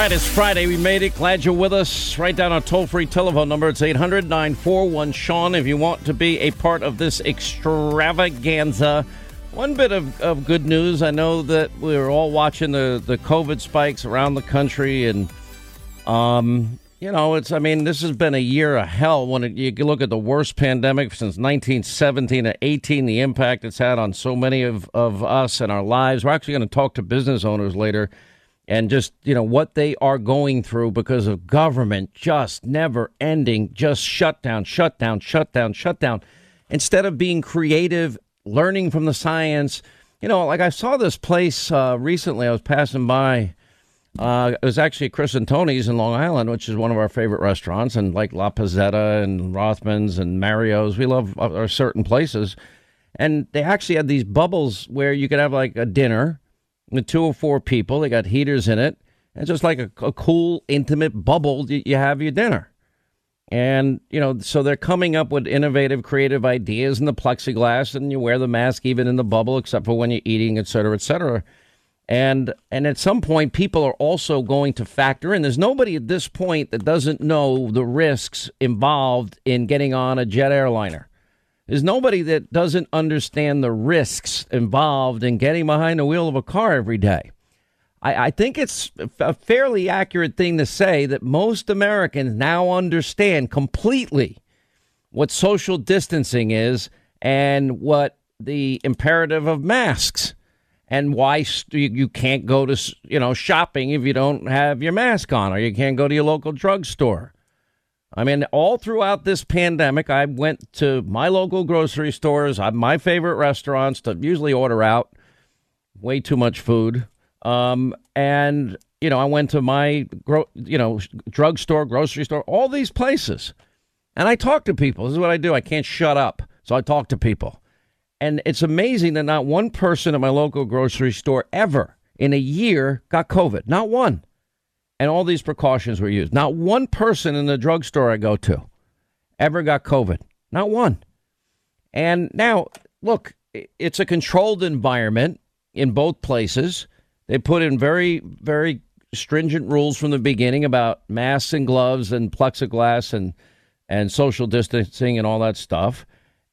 right, it's Friday. We made it. Glad you're with us. Write down our toll free telephone number. It's 800 941 Sean if you want to be a part of this extravaganza. One bit of, of good news I know that we are all watching the, the COVID spikes around the country, and, um, you know, it's, I mean, this has been a year of hell when it, you look at the worst pandemic since 1917 to 18, the impact it's had on so many of, of us and our lives. We're actually going to talk to business owners later and just you know what they are going through because of government just never ending just shut down shut down shut down shut down instead of being creative learning from the science you know like i saw this place uh, recently i was passing by uh, it was actually Chris and Tony's in Long Island, which is one of our favorite restaurants, and like La Pizzetta and Rothman's and Mario's. We love our certain places. And they actually had these bubbles where you could have like a dinner, two or four people. They got heaters in it. And just like a, a cool, intimate bubble, you, you have your dinner. And, you know, so they're coming up with innovative, creative ideas in the plexiglass, and you wear the mask even in the bubble, except for when you're eating, et cetera, et cetera. And and at some point, people are also going to factor in. There's nobody at this point that doesn't know the risks involved in getting on a jet airliner. There's nobody that doesn't understand the risks involved in getting behind the wheel of a car every day. I, I think it's a fairly accurate thing to say that most Americans now understand completely what social distancing is and what the imperative of masks and why you can't go to you know shopping if you don't have your mask on or you can't go to your local drugstore I mean, all throughout this pandemic, I went to my local grocery stores, my favorite restaurants to usually order out. Way too much food. Um, and, you know, I went to my, gro- you know, drugstore, grocery store, all these places. And I talk to people. This is what I do. I can't shut up. So I talk to people. And it's amazing that not one person at my local grocery store ever in a year got COVID. Not one and all these precautions were used. Not one person in the drugstore I go to ever got COVID. Not one. And now, look, it's a controlled environment in both places. They put in very, very stringent rules from the beginning about masks and gloves and plexiglass and and social distancing and all that stuff.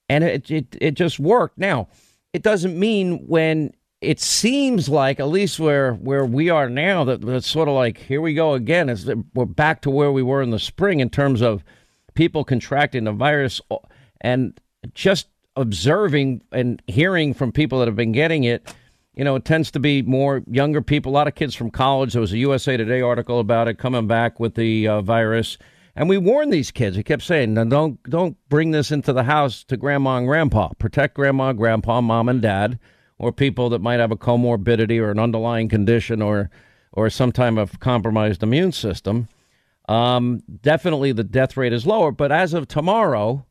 And it it, it just worked. Now, it doesn't mean when it seems like, at least where where we are now, that it's sort of like here we go again. It's, we're back to where we were in the spring in terms of people contracting the virus, and just observing and hearing from people that have been getting it. You know, it tends to be more younger people. A lot of kids from college. There was a USA Today article about it coming back with the uh, virus. And we warned these kids. We kept saying, don't don't bring this into the house to grandma and grandpa. Protect grandma, grandpa, mom, and dad or people that might have a comorbidity or an underlying condition or or some type of compromised immune system. Um, definitely, the death rate is lower. But as of tomorrow,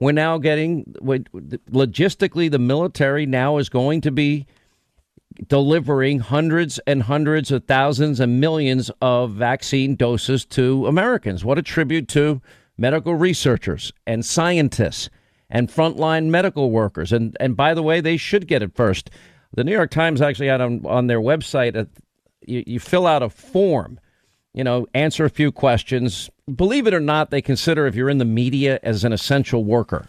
we're now getting logistically the military now is going to be delivering hundreds and hundreds of thousands and millions of vaccine doses to Americans. What a tribute to medical researchers and scientists and frontline medical workers. And and by the way, they should get it first. The New York Times actually had on on their website. A, you, you fill out a form, you know, answer a few questions. Believe it or not, they consider if you're in the media as an essential worker.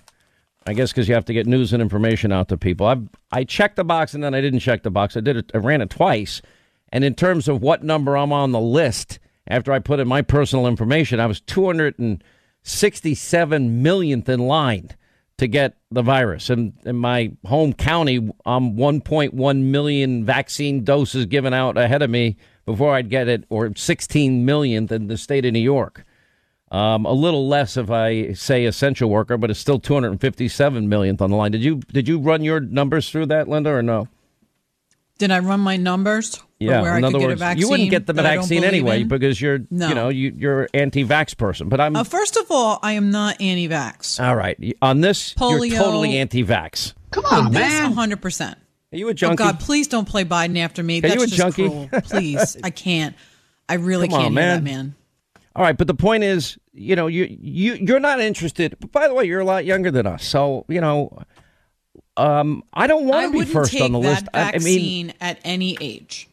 I guess because you have to get news and information out to people. I I checked the box and then I didn't check the box. I did it. I ran it twice. And in terms of what number I'm on the list, after I put in my personal information, I was 267 millionth in line to get the virus. And in my home county, I'm 1.1 million vaccine doses given out ahead of me before I'd get it, or 16 million in the state of New York. Um, a little less if I say essential worker, but it's still 257 millionth on the line. Did you did you run your numbers through that, Linda, or no? Did I run my numbers? Yeah. Where in I other could words, get a you wouldn't get the vaccine anyway in? because you're No. you know you, you're anti-vax person. But I'm Uh, first of all, I am not anti-vax. all right on this. Polio. You're totally anti-vax. Come on, On man. 100%. Are you a junkie? Oh? God, please don't play Biden after me. Are That's you a just junkie? cruel. Please, I can't. I really Come can't hear man. that, man. All right, but the point is, you know, you you you're not interested. By the way, you're a lot younger than us, so you know, um, I don't want to be wouldn't first take on the that list. I, I mean, vaccine at any age.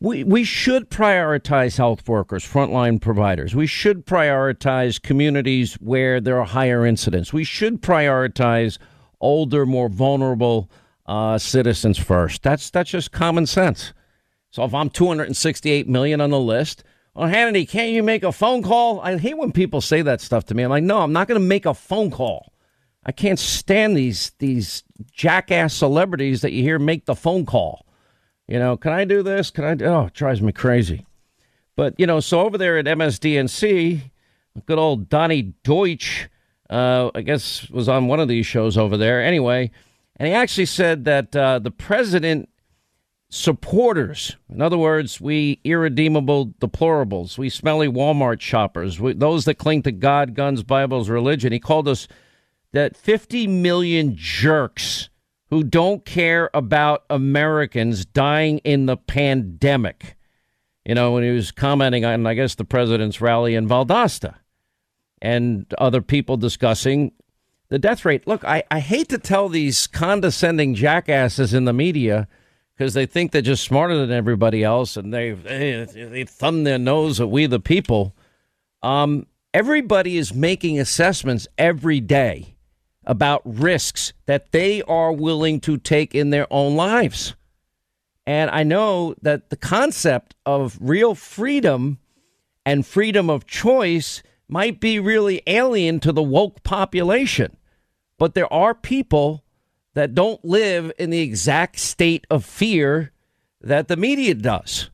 We, we should prioritize health workers, frontline providers. We should prioritize communities where there are higher incidents. We should prioritize older, more vulnerable uh, citizens first. That's that's just common sense. So if I'm 268 million on the list, well, Hannity, can't you make a phone call? I hate when people say that stuff to me. I'm like, no, I'm not going to make a phone call. I can't stand these these jackass celebrities that you hear make the phone call. You know, can I do this? Can I? Do, oh, it drives me crazy. But you know, so over there at MSDNC, good old Donnie Deutsch, uh, I guess, was on one of these shows over there. Anyway, and he actually said that uh, the president supporters, in other words, we irredeemable deplorables, we smelly Walmart shoppers, we, those that cling to God, guns, Bibles, religion. He called us that 50 million jerks who don't care about Americans dying in the pandemic. You know, when he was commenting on, I guess, the president's rally in Valdosta and other people discussing the death rate. Look, I, I hate to tell these condescending jackasses in the media because they think they're just smarter than everybody else and they, they, they thumb their nose at we the people. Um, everybody is making assessments every day about risks that they are willing to take in their own lives. And I know that the concept of real freedom and freedom of choice might be really alien to the woke population. But there are people that don't live in the exact state of fear that the media does.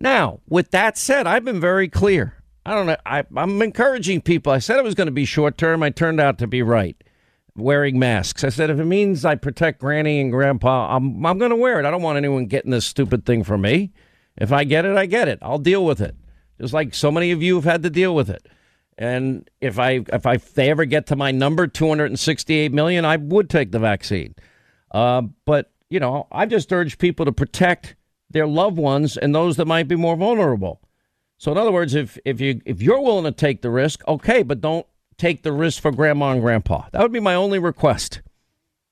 Now, with that said, I've been very clear. I don't know. I, am encouraging people. I said it was going to be short term. I turned out to be right wearing masks. I said, if it means I protect Granny and Grandpa, I'm I'm going to wear it. I don't want anyone getting this stupid thing from me. If I get it, I get it. I'll deal with it. Just like so many of you have had to deal with it. And if I if I if they ever get to my number, 268 million, I would take the vaccine. Uh, but you know, I just urge people to protect their loved ones and those that might be more vulnerable. So in other words, if if you if you're willing to take the risk, okay, but don't take the risk for grandma and grandpa. That would be my only request.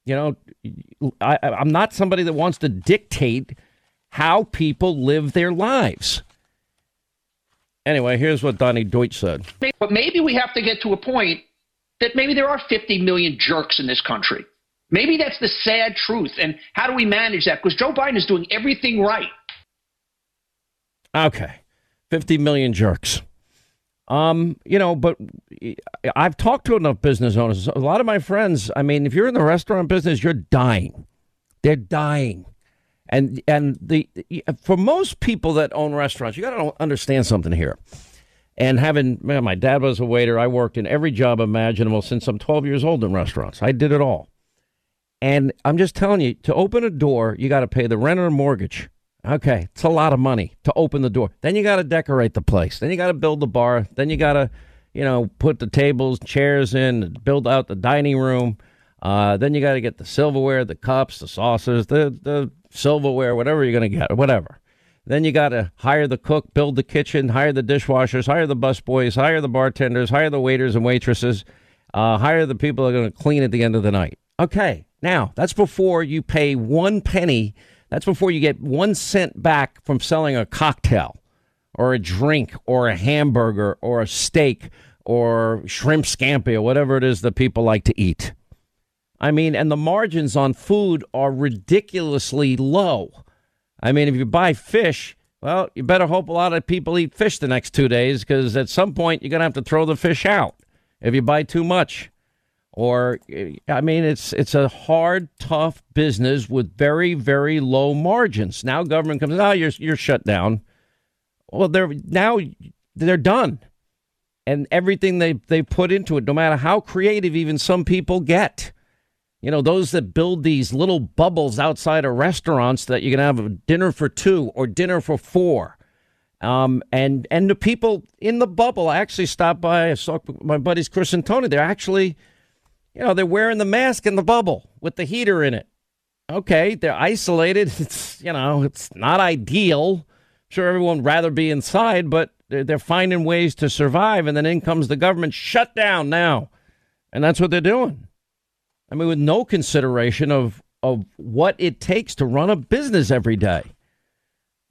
You know, I, I'm not somebody that wants to dictate how people live their lives. Anyway, here's what Donnie Deutsch said. But maybe we have to get to a point that maybe there are 50 million jerks in this country. Maybe that's the sad truth. And how do we manage that? Because Joe Biden is doing everything right. Okay. 50 million jerks. Um, you know, but I've talked to enough business owners. A lot of my friends, I mean, if you're in the restaurant business, you're dying. They're dying. And and the for most people that own restaurants, you got to understand something here. And having man, my dad was a waiter, I worked in every job imaginable since I'm 12 years old in restaurants. I did it all. And I'm just telling you, to open a door, you got to pay the rent or mortgage. Okay, it's a lot of money to open the door. Then you got to decorate the place. Then you got to build the bar. Then you got to, you know, put the tables, chairs in, build out the dining room. Uh, then you got to get the silverware, the cups, the saucers, the the silverware, whatever you're going to get, whatever. Then you got to hire the cook, build the kitchen, hire the dishwashers, hire the busboys, hire the bartenders, hire the waiters and waitresses, uh, hire the people that are going to clean at the end of the night. Okay, now that's before you pay one penny that's before you get one cent back from selling a cocktail or a drink or a hamburger or a steak or shrimp scampi or whatever it is that people like to eat. I mean, and the margins on food are ridiculously low. I mean, if you buy fish, well, you better hope a lot of people eat fish the next two days because at some point you're going to have to throw the fish out if you buy too much or I mean it's it's a hard, tough business with very very low margins. Now government comes, oh, you're you're shut down. Well, they're now they're done, and everything they they put into it, no matter how creative even some people get. You know, those that build these little bubbles outside of restaurants that you can have a dinner for two or dinner for four. Um, and and the people in the bubble I actually stopped by. I saw my buddies Chris and Tony. They're actually you know, they're wearing the mask in the bubble with the heater in it. Okay, they're isolated. It's, you know, it's not ideal. Sure, everyone would rather be inside, but they're, they're finding ways to survive. And then in comes the government shut down now. And that's what they're doing. I mean, with no consideration of, of what it takes to run a business every day.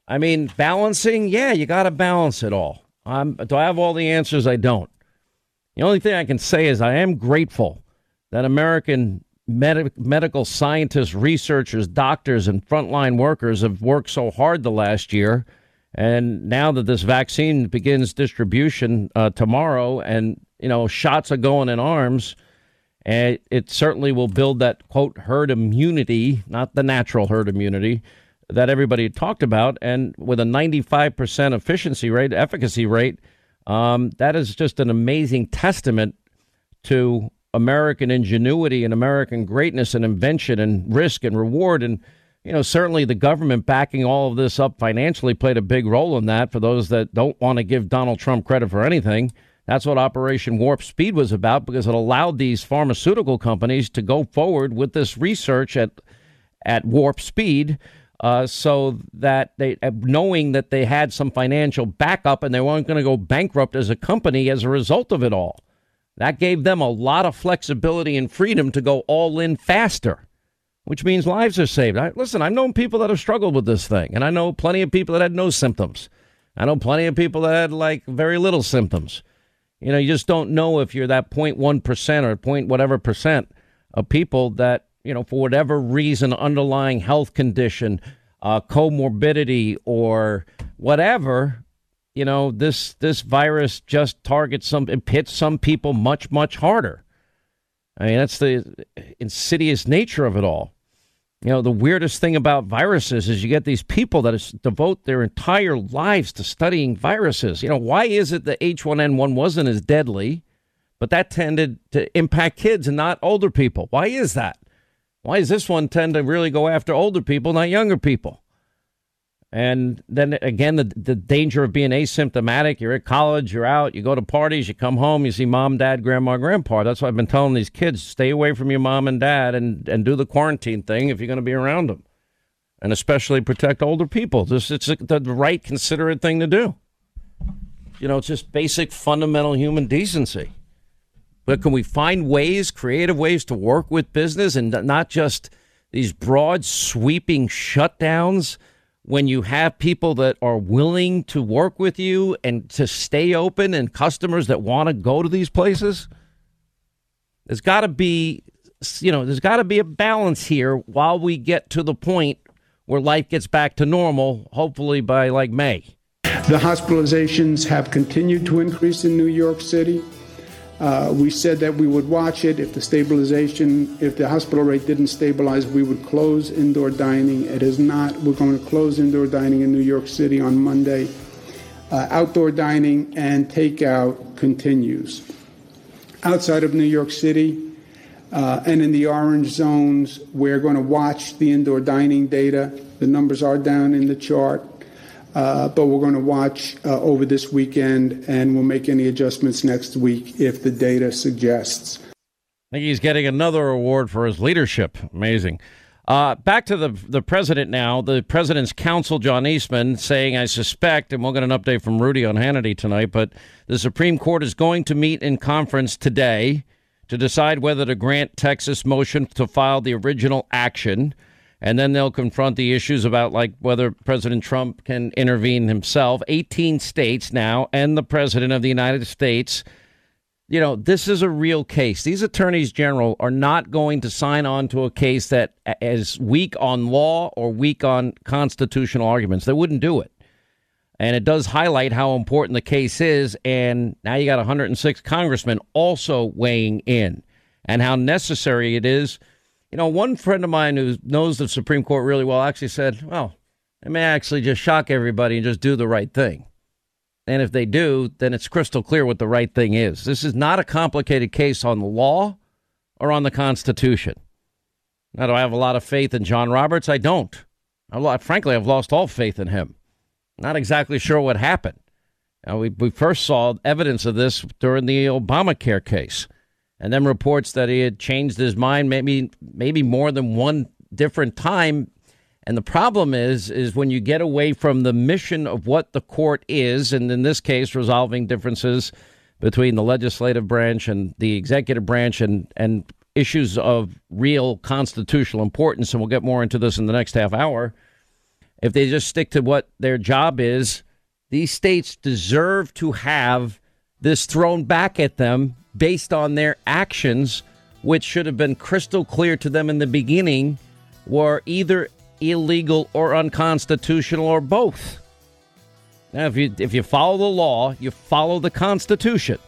I mean, balancing, yeah, you got to balance it all. Um, do I have all the answers? I don't. The only thing I can say is I am grateful that American med- medical scientists, researchers, doctors, and frontline workers have worked so hard the last year. And now that this vaccine begins distribution uh, tomorrow, and you know shots are going in arms, and it certainly will build that quote herd immunity, not the natural herd immunity that everybody talked about. And with a 95% efficiency rate, efficacy rate, um, that is just an amazing testament to American ingenuity and American greatness and invention and risk and reward. And, you know, certainly the government backing all of this up financially played a big role in that for those that don't want to give Donald Trump credit for anything. That's what Operation Warp Speed was about because it allowed these pharmaceutical companies to go forward with this research at at warp speed uh, so that they, uh, knowing that they had some financial backup and they weren't going to go bankrupt as a company as a result of it all. That gave them a lot of flexibility and freedom to go all in faster, which means lives are saved. I, listen, I've known people that have struggled with this thing, and I know plenty of people that had no symptoms. I know plenty of people that had like very little symptoms. You know, you just don't know if you're that 0.1% or point whatever percent of people that you know, for whatever reason, underlying health condition, uh, comorbidity, or whatever, you know, this this virus just targets some, it hits some people much much harder. I mean, that's the insidious nature of it all. You know, the weirdest thing about viruses is you get these people that is, devote their entire lives to studying viruses. You know, why is it that H1N1 wasn't as deadly, but that tended to impact kids and not older people? Why is that? Why does this one tend to really go after older people, not younger people? And then again, the, the danger of being asymptomatic. You're at college, you're out, you go to parties, you come home, you see mom, dad, grandma, grandpa. That's why I've been telling these kids stay away from your mom and dad and, and do the quarantine thing if you're going to be around them. And especially protect older people. This It's the right, considerate thing to do. You know, it's just basic, fundamental human decency. But can we find ways, creative ways to work with business and not just these broad, sweeping shutdowns when you have people that are willing to work with you and to stay open and customers that want to go to these places? There's got to be, you know, there's got to be a balance here while we get to the point where life gets back to normal, hopefully by like May. The hospitalizations have continued to increase in New York City. Uh, we said that we would watch it. If the stabilization, if the hospital rate didn't stabilize, we would close indoor dining. It is not. We're going to close indoor dining in New York City on Monday. Uh, outdoor dining and takeout continues. Outside of New York City uh, and in the orange zones, we're going to watch the indoor dining data. The numbers are down in the chart. Uh, but we're going to watch uh, over this weekend and we'll make any adjustments next week if the data suggests. I think he's getting another award for his leadership. Amazing. Uh, back to the the president now. The president's counsel, John Eastman, saying, I suspect, and we'll get an update from Rudy on Hannity tonight, but the Supreme Court is going to meet in conference today to decide whether to grant Texas' motion to file the original action and then they'll confront the issues about like whether President Trump can intervene himself. 18 states now and the president of the United States. You know, this is a real case. These attorneys general are not going to sign on to a case that is weak on law or weak on constitutional arguments. They wouldn't do it. And it does highlight how important the case is. And now you got 106 congressmen also weighing in and how necessary it is you know, one friend of mine who knows the Supreme Court really well actually said, well, it may actually just shock everybody and just do the right thing. And if they do, then it's crystal clear what the right thing is. This is not a complicated case on the law or on the Constitution. Now, do I have a lot of faith in John Roberts? I don't. I, frankly, I've lost all faith in him. Not exactly sure what happened. Now, we, we first saw evidence of this during the Obamacare case and then reports that he had changed his mind maybe maybe more than one different time. And the problem is is when you get away from the mission of what the court is and in this case resolving differences between the legislative branch and the executive branch and and issues of real constitutional importance and we'll get more into this in the next half hour if they just stick to what their job is, these states deserve to have this thrown back at them based on their actions, which should have been crystal clear to them in the beginning, were either illegal or unconstitutional or both. Now, if you if you follow the law, you follow the Constitution,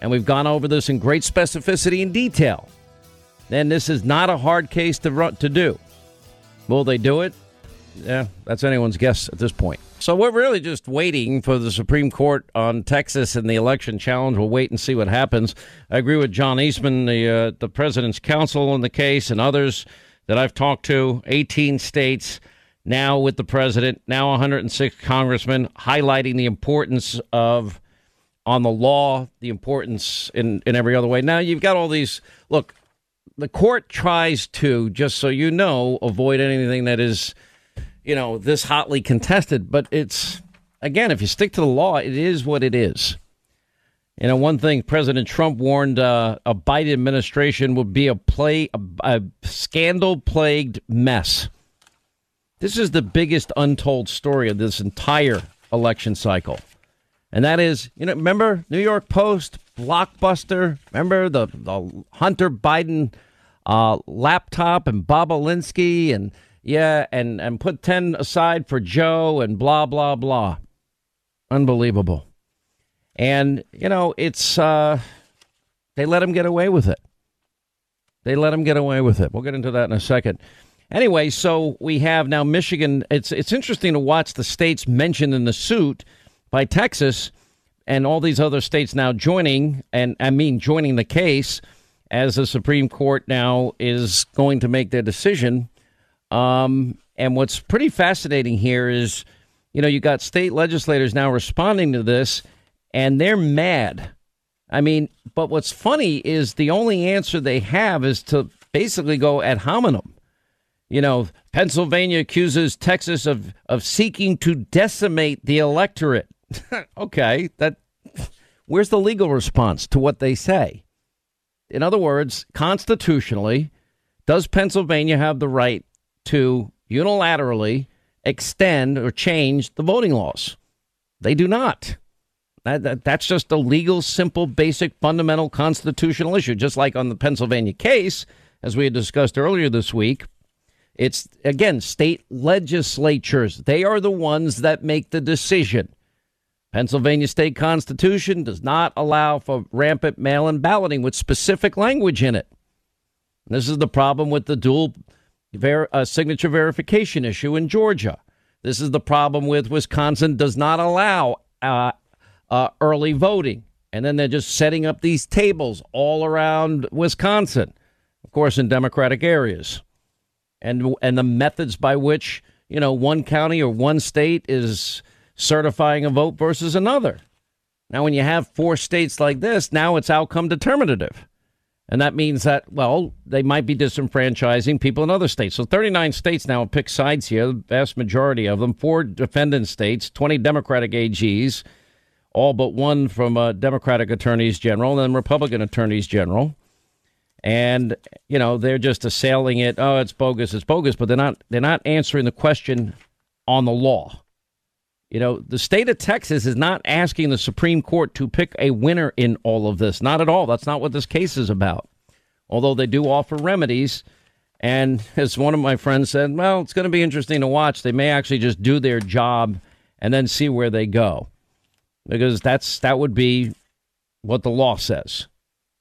and we've gone over this in great specificity and detail. Then this is not a hard case to run, to do. Will they do it? Yeah, that's anyone's guess at this point. So we're really just waiting for the Supreme Court on Texas and the election challenge. We'll wait and see what happens. I agree with John Eastman, the uh, the president's counsel in the case, and others that I've talked to. 18 states now with the president, now 106 congressmen, highlighting the importance of on the law, the importance in in every other way. Now you've got all these. Look, the court tries to, just so you know, avoid anything that is you know, this hotly contested, but it's again, if you stick to the law, it is what it is. You know, one thing President Trump warned uh, a Biden administration would be a play a, a scandal plagued mess. This is the biggest untold story of this entire election cycle. And that is, you know, remember New York Post, Blockbuster, remember the, the Hunter Biden uh, laptop and Bobulinski and yeah, and, and put 10 aside for Joe and blah, blah, blah. Unbelievable. And, you know, it's, uh, they let him get away with it. They let him get away with it. We'll get into that in a second. Anyway, so we have now Michigan. It's it's interesting to watch the states mentioned in the suit by Texas and all these other states now joining, and I mean joining the case as the Supreme Court now is going to make their decision um, and what's pretty fascinating here is, you know, you got state legislators now responding to this, and they're mad. I mean, but what's funny is the only answer they have is to basically go ad hominem. You know, Pennsylvania accuses Texas of of seeking to decimate the electorate. okay, that where's the legal response to what they say? In other words, constitutionally, does Pennsylvania have the right to unilaterally extend or change the voting laws. They do not. That, that, that's just a legal, simple, basic, fundamental constitutional issue. Just like on the Pennsylvania case, as we had discussed earlier this week, it's again state legislatures. They are the ones that make the decision. Pennsylvania state constitution does not allow for rampant mail-in balloting with specific language in it. This is the problem with the dual ver- a signature verification issue in Georgia. This is the problem with Wisconsin does not allow uh, uh, early voting, and then they're just setting up these tables all around Wisconsin, of course, in Democratic areas, and and the methods by which you know one county or one state is certifying a vote versus another. Now, when you have four states like this, now it's outcome determinative. And that means that, well, they might be disenfranchising people in other states. So 39 states now pick sides here, the vast majority of them, four defendant states, 20 Democratic AGs, all but one from uh, Democratic attorneys general, and then Republican attorneys general. And, you know, they're just assailing it. Oh, it's bogus, it's bogus, but they're not they're not answering the question on the law. You know, the state of Texas is not asking the Supreme Court to pick a winner in all of this. Not at all. That's not what this case is about. Although they do offer remedies. And as one of my friends said, well, it's going to be interesting to watch. They may actually just do their job and then see where they go. Because that's that would be what the law says.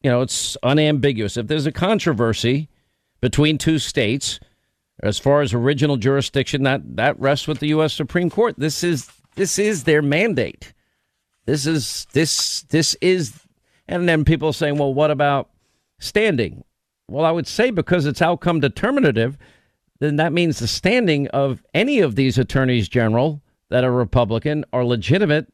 You know, it's unambiguous. If there's a controversy between two states, as far as original jurisdiction, that, that rests with the U.S. Supreme Court. This is this is their mandate. This is this this is and then people saying, well, what about standing? Well, I would say because it's outcome determinative, then that means the standing of any of these attorneys general that are Republican are legitimate,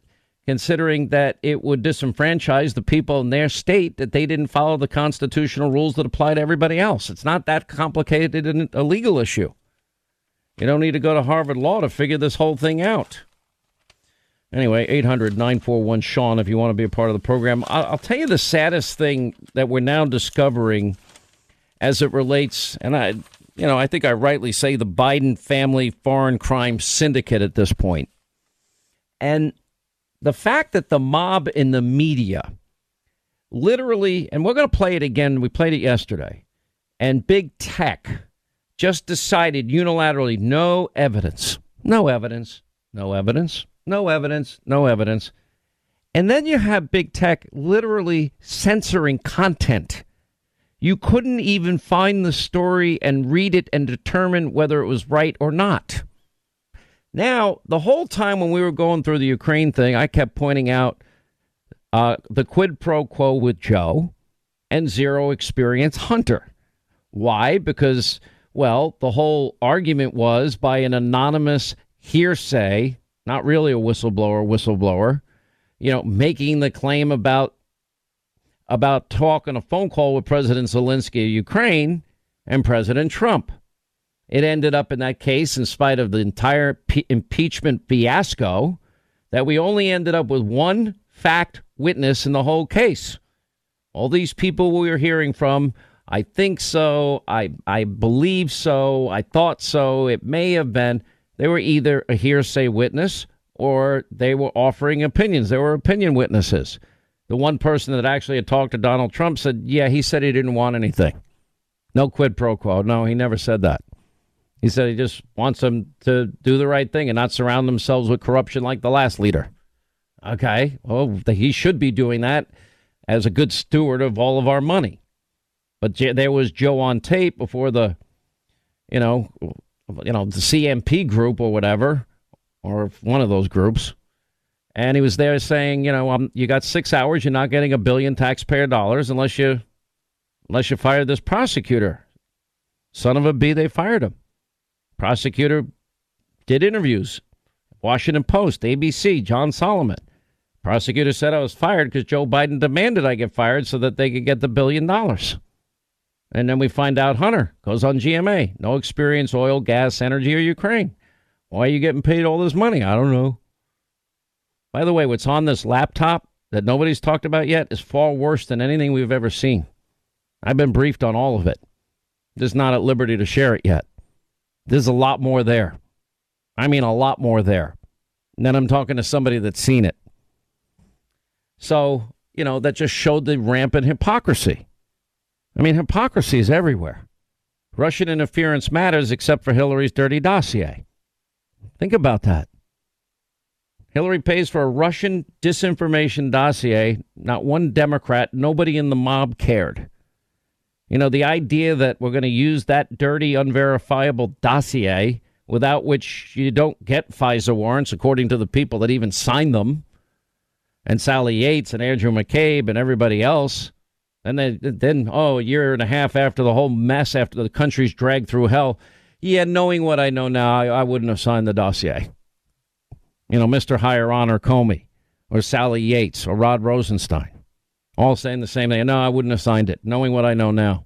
considering that it would disenfranchise the people in their state that they didn't follow the constitutional rules that apply to everybody else. It's not that complicated and a legal issue. You don't need to go to Harvard Law to figure this whole thing out. Anyway, 800 941 Sean, if you want to be a part of the program. I'll tell you the saddest thing that we're now discovering as it relates, and I, you know, I think I rightly say the Biden family foreign crime syndicate at this point. And the fact that the mob in the media literally, and we're going to play it again, we played it yesterday, and big tech just decided unilaterally no evidence, no evidence, no evidence, no evidence, no evidence. And then you have big tech literally censoring content. You couldn't even find the story and read it and determine whether it was right or not. Now, the whole time when we were going through the Ukraine thing, I kept pointing out uh, the quid pro quo with Joe and zero experience Hunter. Why? Because, well, the whole argument was by an anonymous hearsay, not really a whistleblower, whistleblower, you know, making the claim about about talk on a phone call with President Zelensky of Ukraine and President Trump. It ended up in that case, in spite of the entire p- impeachment fiasco, that we only ended up with one fact witness in the whole case. All these people we were hearing from, I think so, I, I believe so, I thought so, it may have been, they were either a hearsay witness or they were offering opinions. They were opinion witnesses. The one person that actually had talked to Donald Trump said, yeah, he said he didn't want anything. No quid pro quo. No, he never said that. He said he just wants them to do the right thing and not surround themselves with corruption like the last leader. Okay, well, he should be doing that as a good steward of all of our money. But there was Joe on tape before the, you know, you know, the CMP group or whatever, or one of those groups, and he was there saying, you know, um, you got six hours, you're not getting a billion taxpayer dollars unless you, unless you fire this prosecutor. Son of a b, they fired him. Prosecutor did interviews. Washington Post, ABC, John Solomon. Prosecutor said I was fired because Joe Biden demanded I get fired so that they could get the billion dollars. And then we find out Hunter goes on GMA. No experience, oil, gas, energy, or Ukraine. Why are you getting paid all this money? I don't know. By the way, what's on this laptop that nobody's talked about yet is far worse than anything we've ever seen. I've been briefed on all of it. Just not at liberty to share it yet. There's a lot more there. I mean, a lot more there. And then I'm talking to somebody that's seen it. So, you know, that just showed the rampant hypocrisy. I mean, hypocrisy is everywhere. Russian interference matters except for Hillary's dirty dossier. Think about that. Hillary pays for a Russian disinformation dossier. Not one Democrat, nobody in the mob cared. You know, the idea that we're going to use that dirty, unverifiable dossier without which you don't get FISA warrants, according to the people that even signed them, and Sally Yates and Andrew McCabe and everybody else. And then, then, oh, a year and a half after the whole mess, after the country's dragged through hell, yeah, knowing what I know now, I, I wouldn't have signed the dossier. You know, Mr. Higher Honor Comey or Sally Yates or Rod Rosenstein all saying the same thing. No, I wouldn't have signed it, knowing what I know now.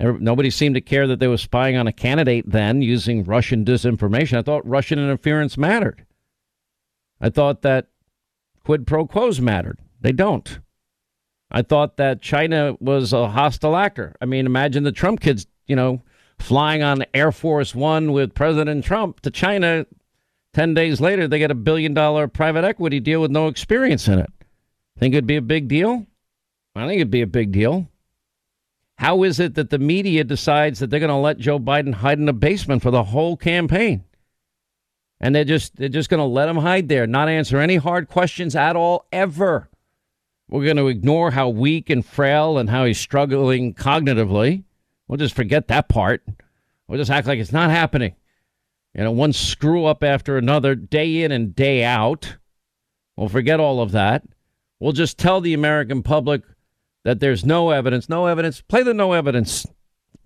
Nobody seemed to care that they were spying on a candidate then using Russian disinformation. I thought Russian interference mattered. I thought that quid pro quos mattered. They don't. I thought that China was a hostile actor. I mean, imagine the Trump kids, you know, flying on Air Force One with President Trump to China. 10 days later, they get a billion dollar private equity deal with no experience in it. Think it'd be a big deal? I think it'd be a big deal. How is it that the media decides that they're going to let Joe Biden hide in a basement for the whole campaign? And they're just they're just going to let him hide there, not answer any hard questions at all ever. We're going to ignore how weak and frail and how he's struggling cognitively. We'll just forget that part. We'll just act like it's not happening. You know, one screw up after another, day in and day out. We'll forget all of that. We'll just tell the American public that there's no evidence, no evidence. Play the no evidence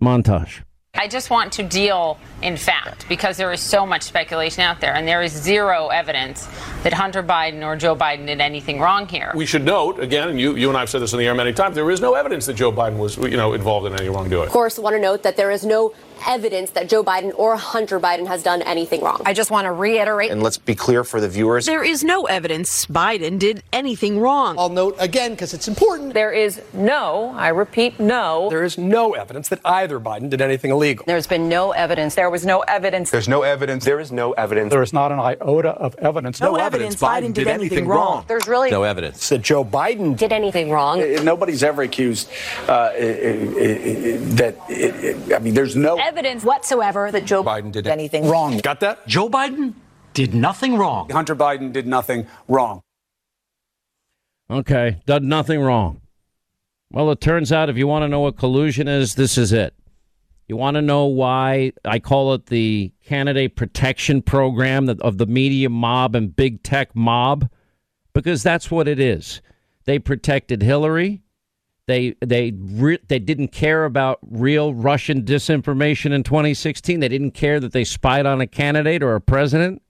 montage. I just want to deal in fact because there is so much speculation out there and there is zero evidence that Hunter Biden or Joe Biden did anything wrong here. We should note again, and you, you and I have said this in the air many times, there is no evidence that Joe Biden was you know involved in any wrongdoing. Of course, I want to note that there is no evidence that Joe Biden or Hunter Biden has done anything wrong. I just want to reiterate. And let's be clear for the viewers. There is no evidence Biden did anything wrong. I'll note again because it's important. There is no, I repeat, no. There is no evidence that either Biden did anything illegal. There's been no evidence. There was no evidence. There's no evidence. There is no evidence. There is not an iota of evidence. No, no evidence Biden, Biden did, anything, wrong. wrong. There's really no evidence that Joe Biden did anything wrong. Eh, eh, nobody's ever accused uh, eh, that. I mean, there's no evidence whatsoever that Joe Biden did anything wrong. Got that? Joe Biden did nothing wrong. Hunter Biden did nothing wrong. Okay, did nothing wrong. Well, it turns out if you want to know what collusion is, this is it. You want to know why I call it the candidate protection program of the media mob and big tech mob? Because that's what it is. They protected Hillary. They they re- they didn't care about real Russian disinformation in 2016. They didn't care that they spied on a candidate or a president.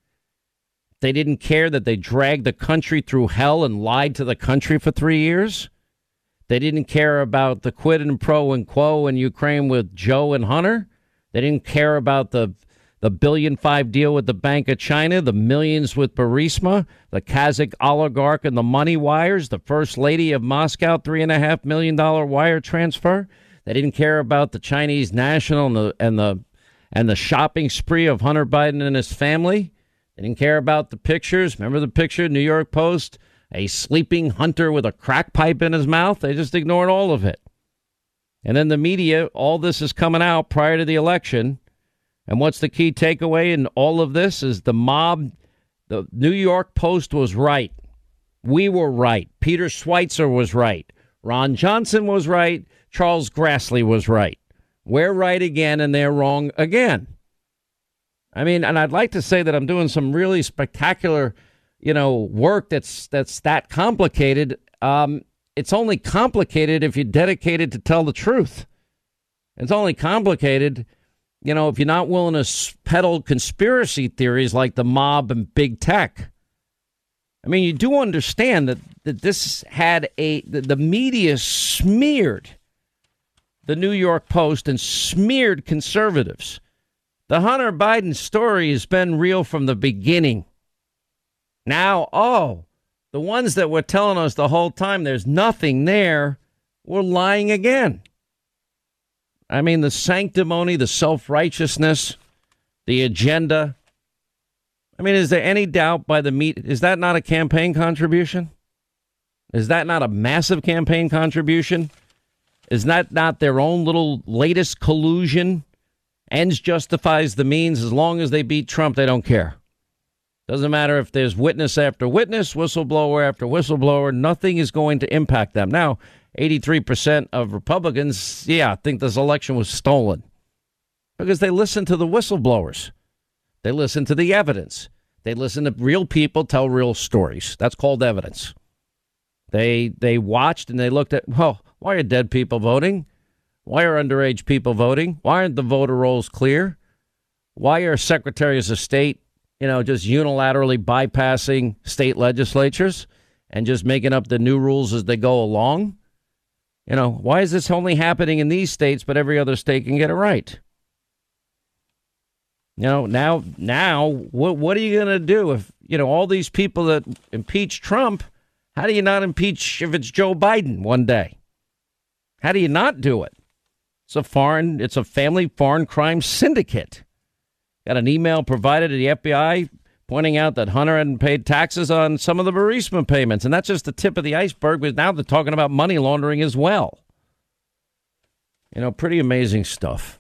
They didn't care that they dragged the country through hell and lied to the country for 3 years. They didn't care about the quid and pro and quo in Ukraine with Joe and Hunter. They didn't care about the the billion five deal with the Bank of China, the millions with Burisma, the Kazakh oligarch and the money wires, the first lady of Moscow, three and a half million dollar wire transfer. They didn't care about the Chinese national and the and the and the shopping spree of Hunter Biden and his family. They didn't care about the pictures. Remember the picture, New York Post? a sleeping hunter with a crack pipe in his mouth. They just ignored all of it. And then the media, all this is coming out prior to the election. And what's the key takeaway in all of this is the mob, the New York Post was right. We were right. Peter Schweizer was right. Ron Johnson was right. Charles Grassley was right. We're right again and they're wrong again. I mean, and I'd like to say that I'm doing some really spectacular you know, work that's that's that complicated. Um, it's only complicated if you're dedicated to tell the truth. It's only complicated, you know, if you're not willing to peddle conspiracy theories like the mob and big tech. I mean, you do understand that, that this had a the, the media smeared the New York Post and smeared conservatives. The Hunter Biden story has been real from the beginning. Now, oh, the ones that were telling us the whole time there's nothing there were lying again. I mean, the sanctimony, the self righteousness, the agenda. I mean, is there any doubt by the meat? Is that not a campaign contribution? Is that not a massive campaign contribution? Is that not their own little latest collusion? Ends justifies the means. As long as they beat Trump, they don't care. Doesn't matter if there's witness after witness, whistleblower after whistleblower, nothing is going to impact them. Now, 83% of Republicans, yeah, think this election was stolen because they listen to the whistleblowers. They listen to the evidence. They listen to real people tell real stories. That's called evidence. They they watched and they looked at, well, why are dead people voting? Why are underage people voting? Why aren't the voter rolls clear? Why are secretaries of state you know, just unilaterally bypassing state legislatures and just making up the new rules as they go along? You know, why is this only happening in these states, but every other state can get it right? You know, now, now, what what are you going to do if you know all these people that impeach Trump? How do you not impeach if it's Joe Biden one day? How do you not do it? It's a foreign, it's a family foreign crime syndicate. Got an email provided to the FBI pointing out that Hunter hadn't paid taxes on some of the Burisma payments. And that's just the tip of the iceberg, because now they're talking about money laundering as well. You know, pretty amazing stuff.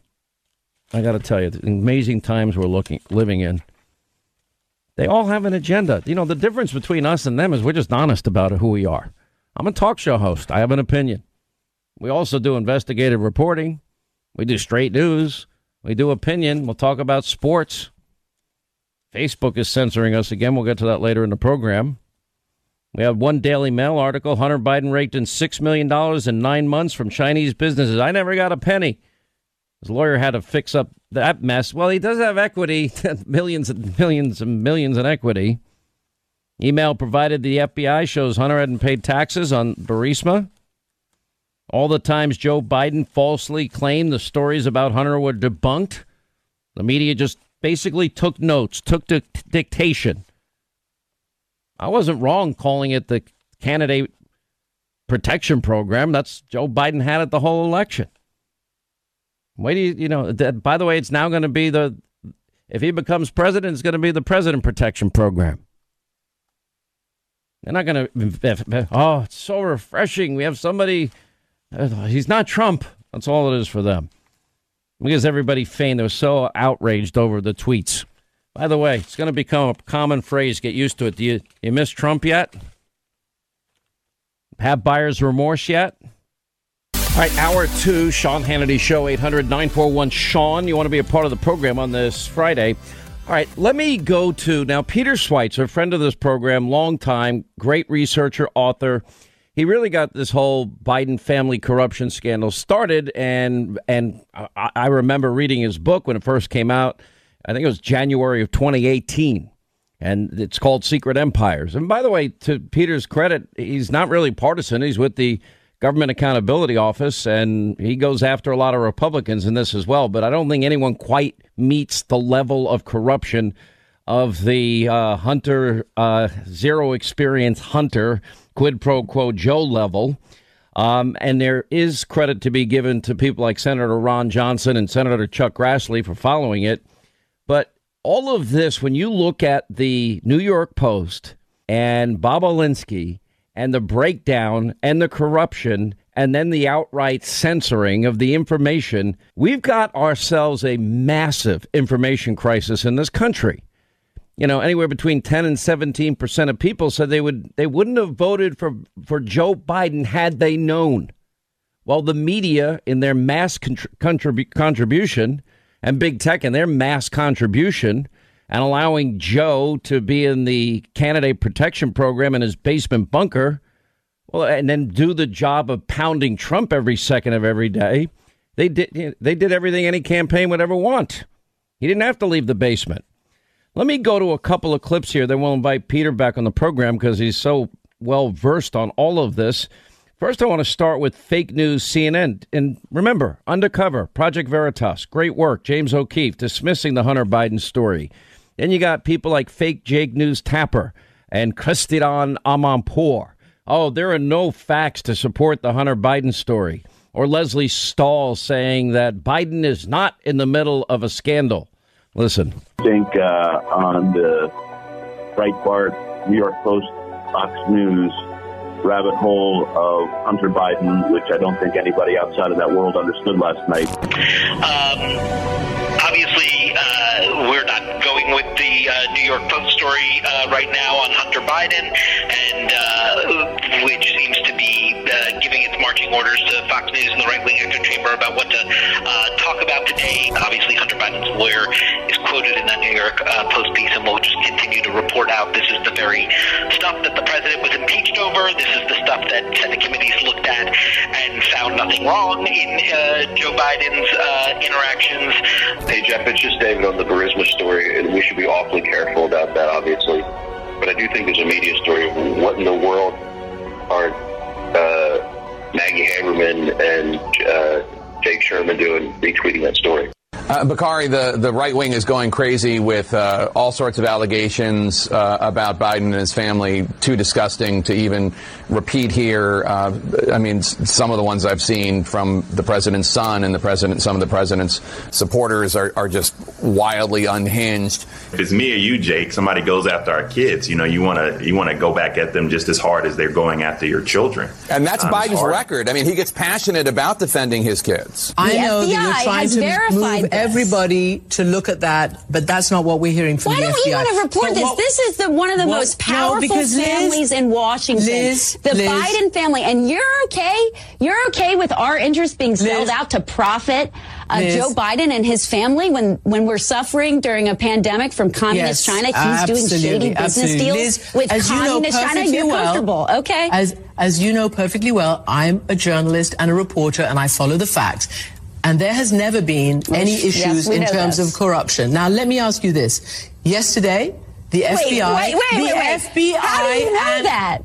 I got to tell you, amazing times we're looking living in. They all have an agenda. You know, the difference between us and them is we're just honest about who we are. I'm a talk show host. I have an opinion. We also do investigative reporting. We do straight news. We do opinion. We'll talk about sports. Facebook is censoring us again. We'll get to that later in the program. We have one Daily Mail article Hunter Biden raked in $6 million in nine months from Chinese businesses. I never got a penny. His lawyer had to fix up that mess. Well, he does have equity, millions and millions and millions in equity. Email provided the FBI shows Hunter hadn't paid taxes on Burisma. All the times Joe Biden falsely claimed the stories about Hunter were debunked, the media just basically took notes, took dic- dictation. I wasn't wrong calling it the candidate protection program. That's Joe Biden had it the whole election. Wait, do you, you know, that, by the way, it's now going to be the, if he becomes president, it's going to be the president protection program. They're not going to, oh, it's so refreshing. We have somebody, uh, he's not Trump. That's all it is for them. Because everybody feigned, they were so outraged over the tweets. By the way, it's going to become a common phrase. Get used to it. Do you, you miss Trump yet? Have buyer's remorse yet? All right, hour two, Sean Hannity Show, 800 941 Sean. You want to be a part of the program on this Friday. All right, let me go to now Peter Schweizer, friend of this program, long time, great researcher, author. He really got this whole Biden family corruption scandal started, and and I, I remember reading his book when it first came out. I think it was January of 2018 and it's called Secret Empires. And by the way, to Peter's credit, he's not really partisan. He's with the Government Accountability Office, and he goes after a lot of Republicans in this as well. But I don't think anyone quite meets the level of corruption of the uh, Hunter uh, zero experience Hunter quid pro quo Joe level. Um, and there is credit to be given to people like Senator Ron Johnson and Senator Chuck Grassley for following it. But all of this, when you look at the New York Post and Bobulinski and the breakdown and the corruption and then the outright censoring of the information, we've got ourselves a massive information crisis in this country. You know, anywhere between 10 and 17 percent of people said they would they wouldn't have voted for for Joe Biden had they known. While the media, in their mass contrib- contribution, and big tech and their mass contribution and allowing Joe to be in the candidate protection program in his basement bunker, well, and then do the job of pounding Trump every second of every day. They did they did everything any campaign would ever want. He didn't have to leave the basement. Let me go to a couple of clips here. Then we'll invite Peter back on the program because he's so well versed on all of this. First, I want to start with fake news CNN. And remember, undercover, Project Veritas, great work. James O'Keefe dismissing the Hunter Biden story. Then you got people like fake Jake News Tapper and Christiane Amanpour. Oh, there are no facts to support the Hunter Biden story. Or Lesley Stahl saying that Biden is not in the middle of a scandal. Listen. I think uh, on the Breitbart, New York Post, Fox News, rabbit hole of Hunter Biden, which I don't think anybody outside of that world understood last night. Um, obviously, uh, we're not going with the uh, New York Post story uh, right now on Hunter Biden, and uh, which seems to be uh, giving its marching orders to Fox News and the right wing echo chamber about what to uh, talk about today. Obviously, Hunter Biden's lawyer is quoted in that New York Post piece, and we'll just continue to report out. This is the very stuff that the president was impeached over. This is the stuff that Senate committees looked at and found nothing wrong in uh, Joe Biden's uh, interactions. Hey, Jeff, it's just David on the Burisma story, and we should be awfully careful about that, obviously. But I do think there's a media story. What in the world are uh, Maggie Haberman and uh, Jake Sherman doing retweeting that story? Uh, Bakari, the, the right wing is going crazy with uh, all sorts of allegations uh, about Biden and his family, too disgusting to even repeat here. Uh, I mean, some of the ones I've seen from the president's son and the president, some of the president's supporters are, are just wildly unhinged. If it's me or you, Jake, somebody goes after our kids, you know, you want to you want to go back at them just as hard as they're going after your children. And that's um, Biden's record. I mean, he gets passionate about defending his kids. I know that you're trying to move everybody to look at that, but that's not what we're hearing from Why the don't FBI. you want to report this? this is the one of the what, most powerful no, families Liz, in Washington. Liz, the Liz, Biden family. And you're okay? You're okay with our interests being sold out to profit uh, Joe Biden and his family when, when we're suffering during a pandemic from communist yes, China? He's doing shady business absolutely. deals Liz, with as communist you know China. You're well, comfortable, okay? As, as you know perfectly well, I'm a journalist and a reporter and I follow the facts. And there has never been any issues we in terms this. of corruption. Now, let me ask you this. Yesterday, the Wait, FBI. wait, wait, the. FBI. How do you know and- that?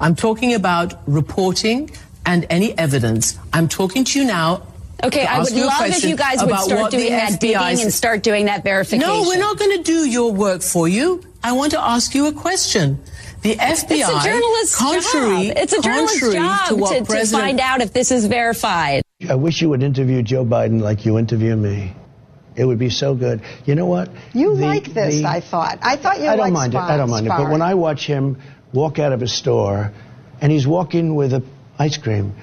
I'm talking about reporting and any evidence. I'm talking to you now. Okay, I would love if you guys would start doing that digging and start doing that verification. No, we're not going to do your work for you. I want to ask you a question. The FBI, It's a journalist's contrary, job. It's a journalist's job to to, to find out if this is verified. I wish you would interview Joe Biden like you interview me. It would be so good. You know what? You The- like this, the- I thought. I thought you I don't liked mind it. I don't mind it. But when I watch him walk out of a store, and he's walking with a ice cream,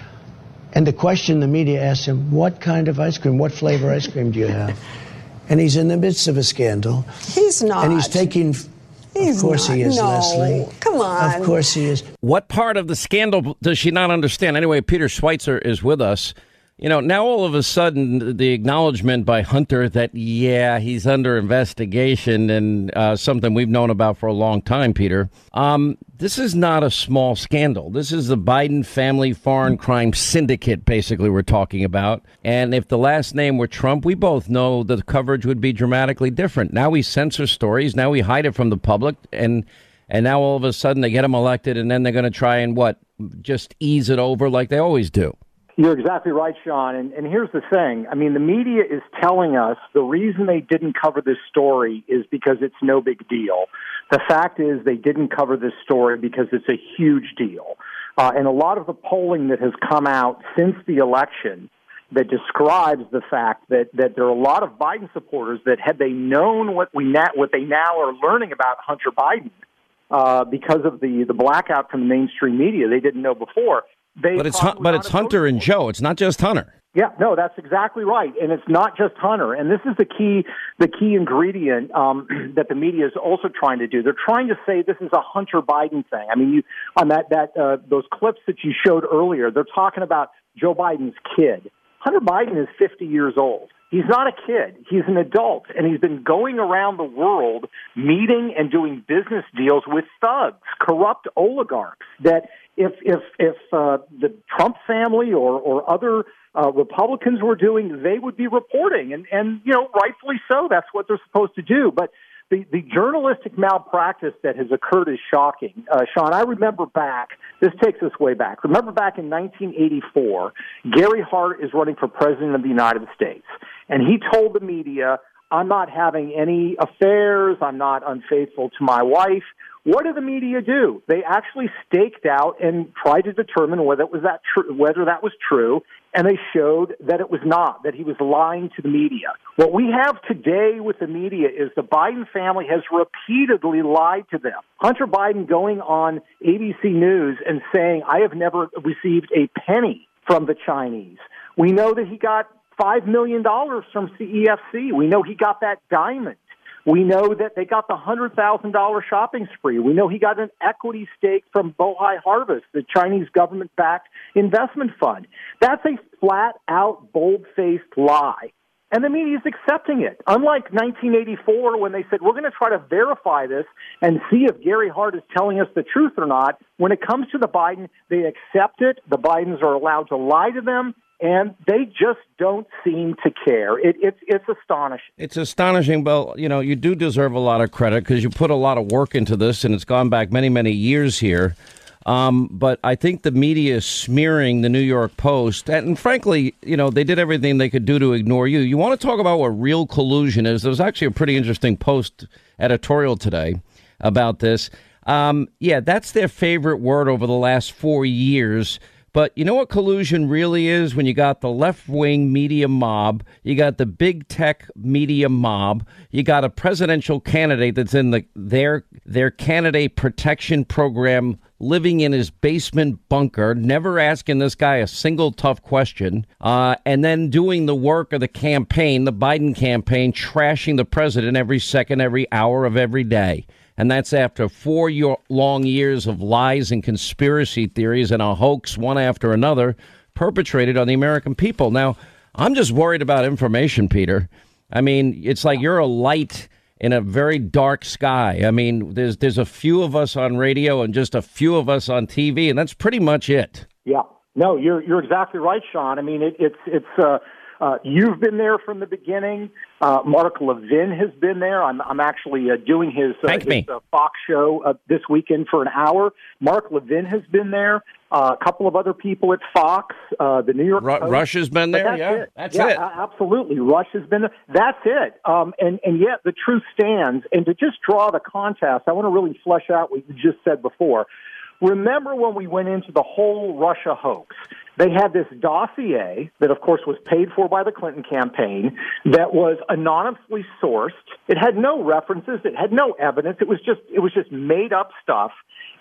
and the question the media asks him, "What kind of ice cream? What flavor ice cream do you have?" and he's in the midst of a scandal. He's not. And he's taking. He's of course he is, No. Leslie. Come on. Of course he is. What part of the scandal does she not understand? Anyway, Peter Schweizer is with us. You know, now all of a sudden, the acknowledgement by Hunter that, yeah, he's under investigation and uh, something we've known about for a long time, Peter. Um, this is not a small scandal. This is the Biden family foreign crime syndicate, basically, we're talking about. And if the last name were Trump, we both know the coverage would be dramatically different. Now we censor stories. Now we hide it from the public. And and now all of a sudden they get him elected, and then they're going to try and what? Just ease it over like they always do. You're exactly right, Sean. And, and here's the thing. I mean, the media is telling us the reason they didn't cover this story is because it's no big deal. The fact is they didn't cover this story because it's a huge deal. Uh, and a lot of the polling that has come out since the election that describes the fact that, that there are a lot of Biden supporters that had they known what we na- what they now are learning about Hunter Biden uh, because of the the blackout from the mainstream media they didn't know before. They But it's but it's Hunter and Joe. It's not just Hunter. yeah, no, that's exactly right, and it's not just Hunter. And this is the key, the key ingredient um, that the media is also trying to do. They're trying to say this is a Hunter Biden thing. I mean, you on that that uh, those clips that you showed earlier, they're talking about Joe Biden's kid. Hunter Biden is 50 years old. He's not a kid. He's an adult, and he's been going around the world meeting and doing business deals with thugs, corrupt oligarchs. That if if if uh, the Trump family or or other uh, Republicans were doing, they would be reporting, and and you know rightfully so. That's what they're supposed to do. But the the journalistic malpractice that has occurred is shocking, uh, Sean. I remember back. This takes us way back. Remember back in 1984, Gary Hart is running for president of the United States, and he told the media, "I'm not having any affairs. I'm not unfaithful to my wife." What did the media do? They actually staked out and tried to determine whether it was that tr- whether that was true, and they showed that it was not. That he was lying to the media. What we have today with the media is the Biden family has repeatedly lied to them. Hunter Biden going on ABC News and saying, "I have never received a penny from the Chinese." We know that he got five million dollars from CEFC. We know he got that diamond. We know that they got the hundred thousand dollar shopping spree. We know he got an equity stake from Bohai Harvest, the Chinese government backed investment fund. That's a flat out, bold faced lie. And the media is accepting it. Unlike 1984, when they said, we're going to try to verify this and see if Gary Hart is telling us the truth or not, when it comes to the Biden, they accept it. The Bidens are allowed to lie to them, and they just don't seem to care. It, it's, it's astonishing. It's astonishing, but you know you do deserve a lot of credit because you put a lot of work into this, and it's gone back many, many years here. Um, but I think the media is smearing the New York Post, and frankly, you know they did everything they could do to ignore you. You want to talk about what real collusion is? There was actually a pretty interesting post editorial today about this. Um, yeah, that's their favorite word over the last four years. But you know what collusion really is when you got the left wing media mob, you got the big tech media mob, you got a presidential candidate that's in the their their candidate protection program living in his basement bunker, never asking this guy a single tough question, uh, and then doing the work of the campaign, the Biden campaign, trashing the president every second, every hour of every day. And that's after four year, long years of lies and conspiracy theories and a hoax, one after another, perpetrated on the American people. Now, I'm just worried about information, Peter. I mean, it's like you're a light in a very dark sky. I mean, there's there's a few of us on radio and just a few of us on TV, and that's pretty much it. Yeah. No, you're you're exactly right, Sean. I mean, it, it's it's uh, Uh, you've been there from the beginning. Uh, Mark Levin has been there. I'm, I'm actually uh, doing his, uh, Thank his me. uh, Fox show uh, this weekend for an hour. Mark Levin has been there. Uh, a couple of other people at Fox, uh, the New York Ru- Post. Rush has been But there. That's Yeah, it. that's yeah, it. absolutely. Rush has been there. That's it. Um, and and yet the truth stands. And to just draw the contrast, I want to really flesh out what you just said before. Remember when we went into the whole Russia hoax? They had this dossier that, of course, was paid for by the Clinton campaign that was anonymously sourced. It had no references. It had no evidence. It was just it was just made up stuff.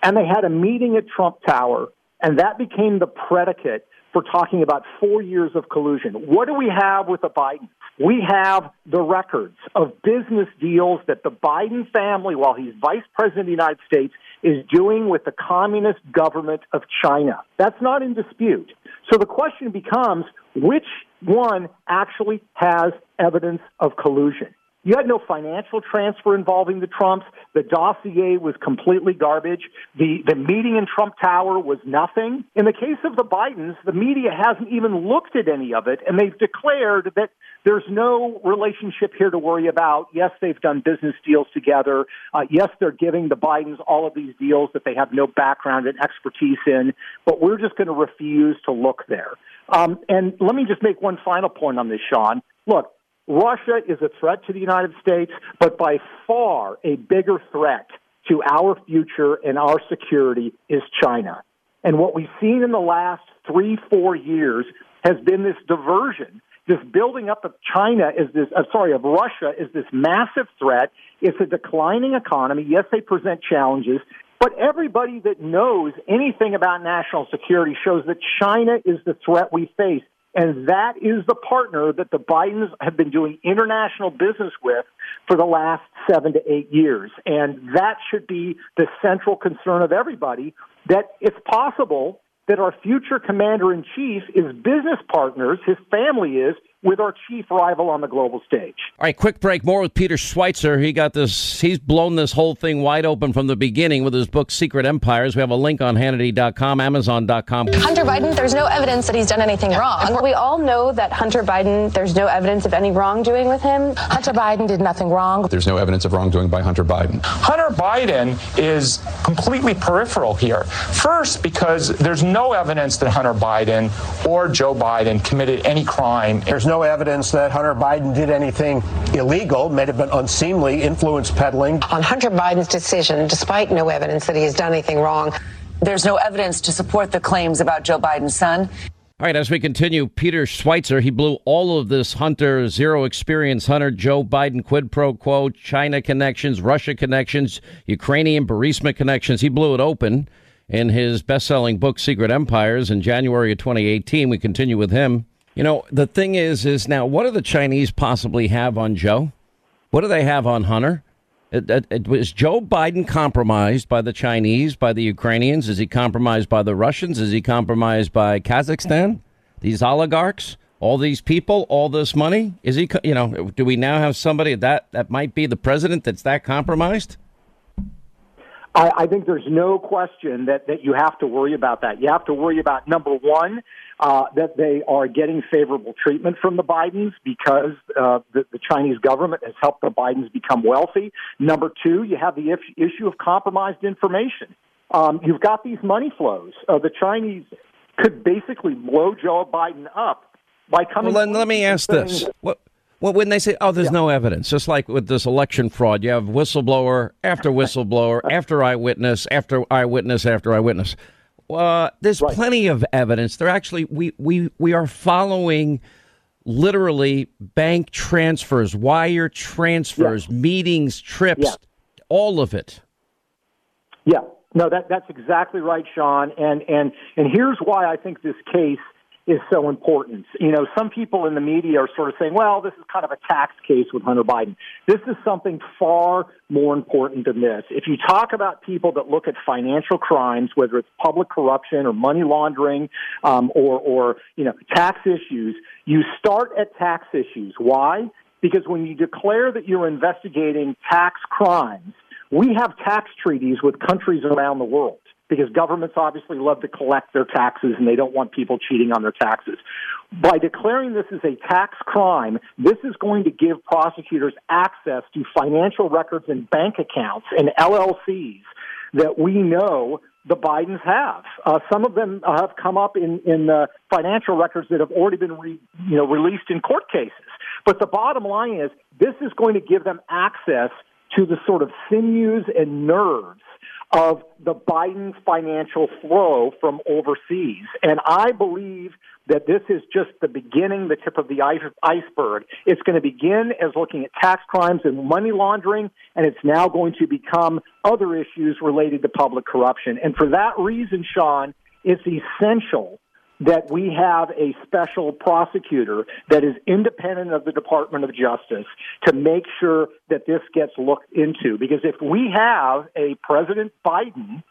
And they had a meeting at Trump Tower, and that became the predicate for talking about four years of collusion. What do we have with the Biden? We have the records of business deals that the Biden family, while he's vice president of the United States, is doing with the communist government of China. That's not in dispute. So the question becomes which one actually has evidence of collusion? You had no financial transfer involving the Trumps. The dossier was completely garbage. The, the meeting in Trump Tower was nothing. In the case of the Bidens, the media hasn't even looked at any of it, and they've declared that there's no relationship here to worry about. Yes, they've done business deals together. Uh, yes, they're giving the Bidens all of these deals that they have no background and expertise in, but we're just going to refuse to look there. Um, and let me just make one final point on this, Sean. Look, Russia is a threat to the United States, but by far a bigger threat to our future and our security is China. And what we've seen in the last three, four years has been this diversion, this building up of China is this, uh, sorry, of Russia is this massive threat. It's a declining economy. Yes, they present challenges, but everybody that knows anything about national security shows that China is the threat we face. And that is the partner that the Bidens have been doing international business with for the last seven to eight years. And that should be the central concern of everybody that it's possible that our future commander in chief is business partners, his family is, with our chief rival on the global stage. All right, quick break. More with Peter Schweizer. He got this. He's blown this whole thing wide open from the beginning with his book Secret Empires. We have a link on Hannity.com, Amazon.com. Hunter Biden, there's no evidence that he's done anything wrong. We all know that Hunter Biden, there's no evidence of any wrongdoing with him. Hunter Biden did nothing wrong. There's no evidence of wrongdoing by Hunter Biden. Hunter Biden is completely peripheral here. First, because there's no evidence that Hunter Biden or Joe Biden committed any crime. There's no evidence that Hunter Biden did anything illegal, may have been unseemly, influence peddling. On Hunter Biden's decision, despite no evidence that he has done anything wrong, There's no evidence to support the claims about Joe Biden's son. All right, as we continue, Peter Schweizer, he blew all of this Hunter, zero experience Hunter, Joe Biden quid pro quo, China connections, Russia connections, Ukrainian Burisma connections. He blew it open in his best selling book, Secret Empires, in January of 2018. We continue with him. You know, the thing is, is now what do the Chinese possibly have on Joe? What do they have on Hunter? It, it, Joe Biden compromised by the Chinese, by the Ukrainians? Is he compromised by the Russians? Is he compromised by Kazakhstan? These oligarchs, all these people, all this money? Is he? You know, do we now have somebody that that might be the president that's that compromised? I, I think there's no question that, that you have to worry about that. You have to worry about number one, uh, that they are getting favorable treatment from the Bidens because uh, the, the Chinese government has helped the Bidens become wealthy. Number two, you have the if, issue of compromised information. Um, you've got these money flows. Uh, the Chinese could basically blow Joe Biden up by coming. Well, then let me ask this: what? Well, when they say, "Oh, there's no evidence," just like with this election fraud, you have whistleblower after whistleblower, after eyewitness, after eyewitness, after eyewitness. Uh, there's plenty of evidence. They're actually we we we are following literally bank transfers, wire transfers, meetings, trips, Yeah. all of it. Yeah, no, that that's exactly right, Sean. And and and here's why I think this case is so important. You know, some people in the media are sort of saying, "Well, this is kind of a tax case with Hunter Biden." This is something far more important than this. If you talk about people that look at financial crimes, whether it's public corruption or money laundering, um, or or you know tax issues, you start at tax issues. Why? Because when you declare that you're investigating tax crimes, we have tax treaties with countries around the world. Because governments obviously love to collect their taxes and they don't want people cheating on their taxes. By declaring this as a tax crime, this is going to give prosecutors access to financial records and bank accounts and LLCs that we know the Bidens have. Uh, some of them have come up in in uh, financial records that have already been re, you know released in court cases. But the bottom line is, this is going to give them access to the sort of sinews and nerves of the Biden financial flow from overseas. And I believe that this is just the beginning, the tip of the iceberg. It's going to begin as looking at tax crimes and money laundering, and it's now going to become other issues related to public corruption. And for that reason, Sean, it's essential that we have a special prosecutor that is independent of the Department of Justice to make sure that this gets looked into. Because if we have a President Biden,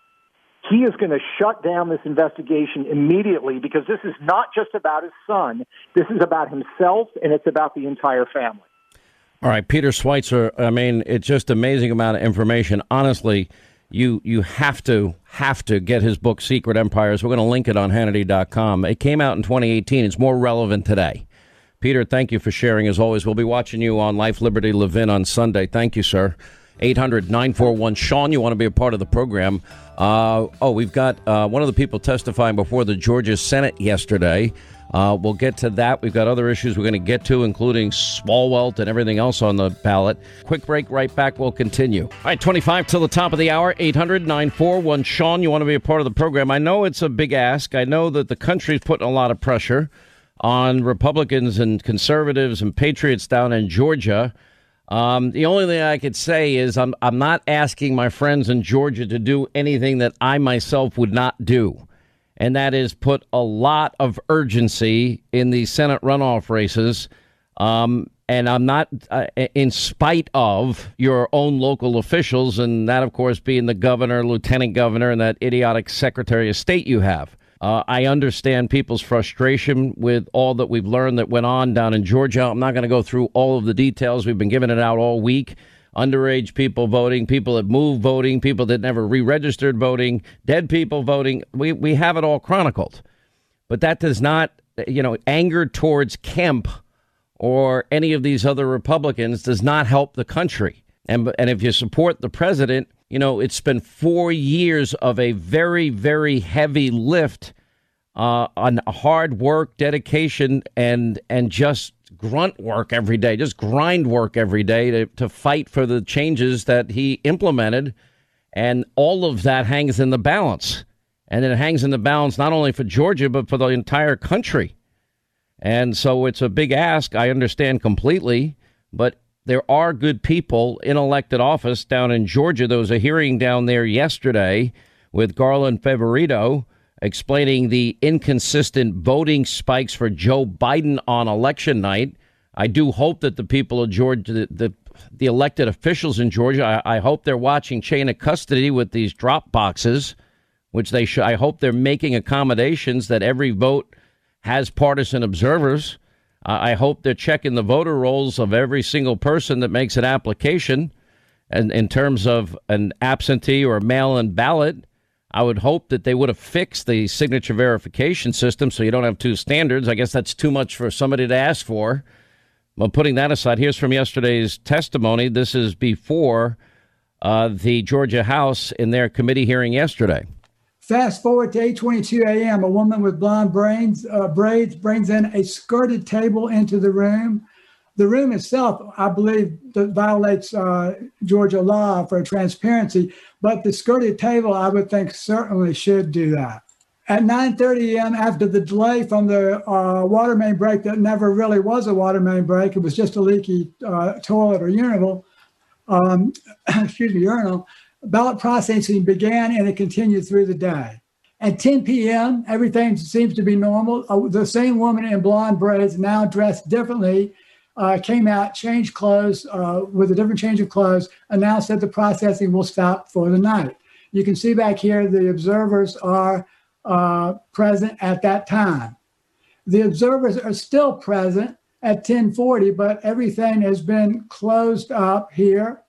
he is going to shut down this investigation immediately because this is not just about his son. This is about himself and it's about the entire family. All right, Peter Schweizer. I mean, it's just amazing amount of information. Honestly, you you have to have to get his book Secret Empires. We're going to link it on Hannity.com. It came out in 2018. It's more relevant today. Peter, thank you for sharing as always. We'll be watching you on Life, Liberty, Levin on Sunday. Thank you, sir. 800 941 Sean, you want to be a part of the program. Uh, oh, we've got uh, one of the people testifying before the Georgia Senate yesterday. Uh, we'll get to that. We've got other issues we're going to get to, including Swalwell and everything else on the ballot. Quick break, right back. We'll continue. All right, 25 till the top of the hour, 800 941 Sean. You want to be a part of the program. I know it's a big ask. I know that the country's putting a lot of pressure on Republicans and conservatives and patriots down in Georgia. Um, the only thing I could say is I'm, I'm not asking my friends in Georgia to do anything that I myself would not do and that is put a lot of urgency in the Senate runoff races. Um, and I'm not, uh, in spite of your own local officials, and that, of course, being the governor, lieutenant governor, and that idiotic secretary of state you have. Uh, I understand people's frustration with all that we've learned that went on down in Georgia. I'm not going to go through all of the details. We've been giving it out all week underage people voting, people that moved voting, people that never re-registered voting, dead people voting. We we have it all chronicled. But that does not, you know, anger towards Kemp or any of these other Republicans does not help the country. And and if you support the president, you know, it's been 4 years of a very very heavy lift uh, on hard work, dedication, and and just grunt work every day, just grind work every day to, to fight for the changes that he implemented. And all of that hangs in the balance. And it hangs in the balance not only for Georgia, but for the entire country. And so it's a big ask. I understand completely. But there are good people in elected office down in Georgia. There was a hearing down there yesterday with Garland Favorito explaining the inconsistent voting spikes for Joe Biden on election night. I do hope that the people of Georgia, the, the, the elected officials in Georgia, I, I, hope they're watching chain of custody with these drop boxes, which they should. I hope they're making accommodations that every vote has partisan observers. I hope they're checking the voter rolls of every single person that makes an application, and in terms of an absentee or mail-in ballot I would hope that they would have fixed the signature verification system so you don't have two standards. I guess that's too much for somebody to ask for. But putting that aside, here's from yesterday's testimony. This is before uh, the Georgia House in their committee hearing yesterday. Fast forward to 8:22 a.m. A woman with blonde braids, uh, braids brings in a skirted table into the room. The room itself, I believe, violates uh, Georgia law for transparency, but the skirted table, I would think, certainly should do that. At 9:30 a.m., after the delay from the uh, water main break that never really was a water main break, it was just a leaky uh, toilet or urinal. Um, excuse me, urinal. Ballot processing began and it continued through the day. At 10 p.m., everything seems to be normal. Uh, the same woman in blonde braids, now dressed differently, uh, came out, changed clothes uh, with a different change of clothes, announced that the processing will stop for the night. You can see back here the observers are uh, present at that time. The observers are still present at 1040, but everything has been closed up here.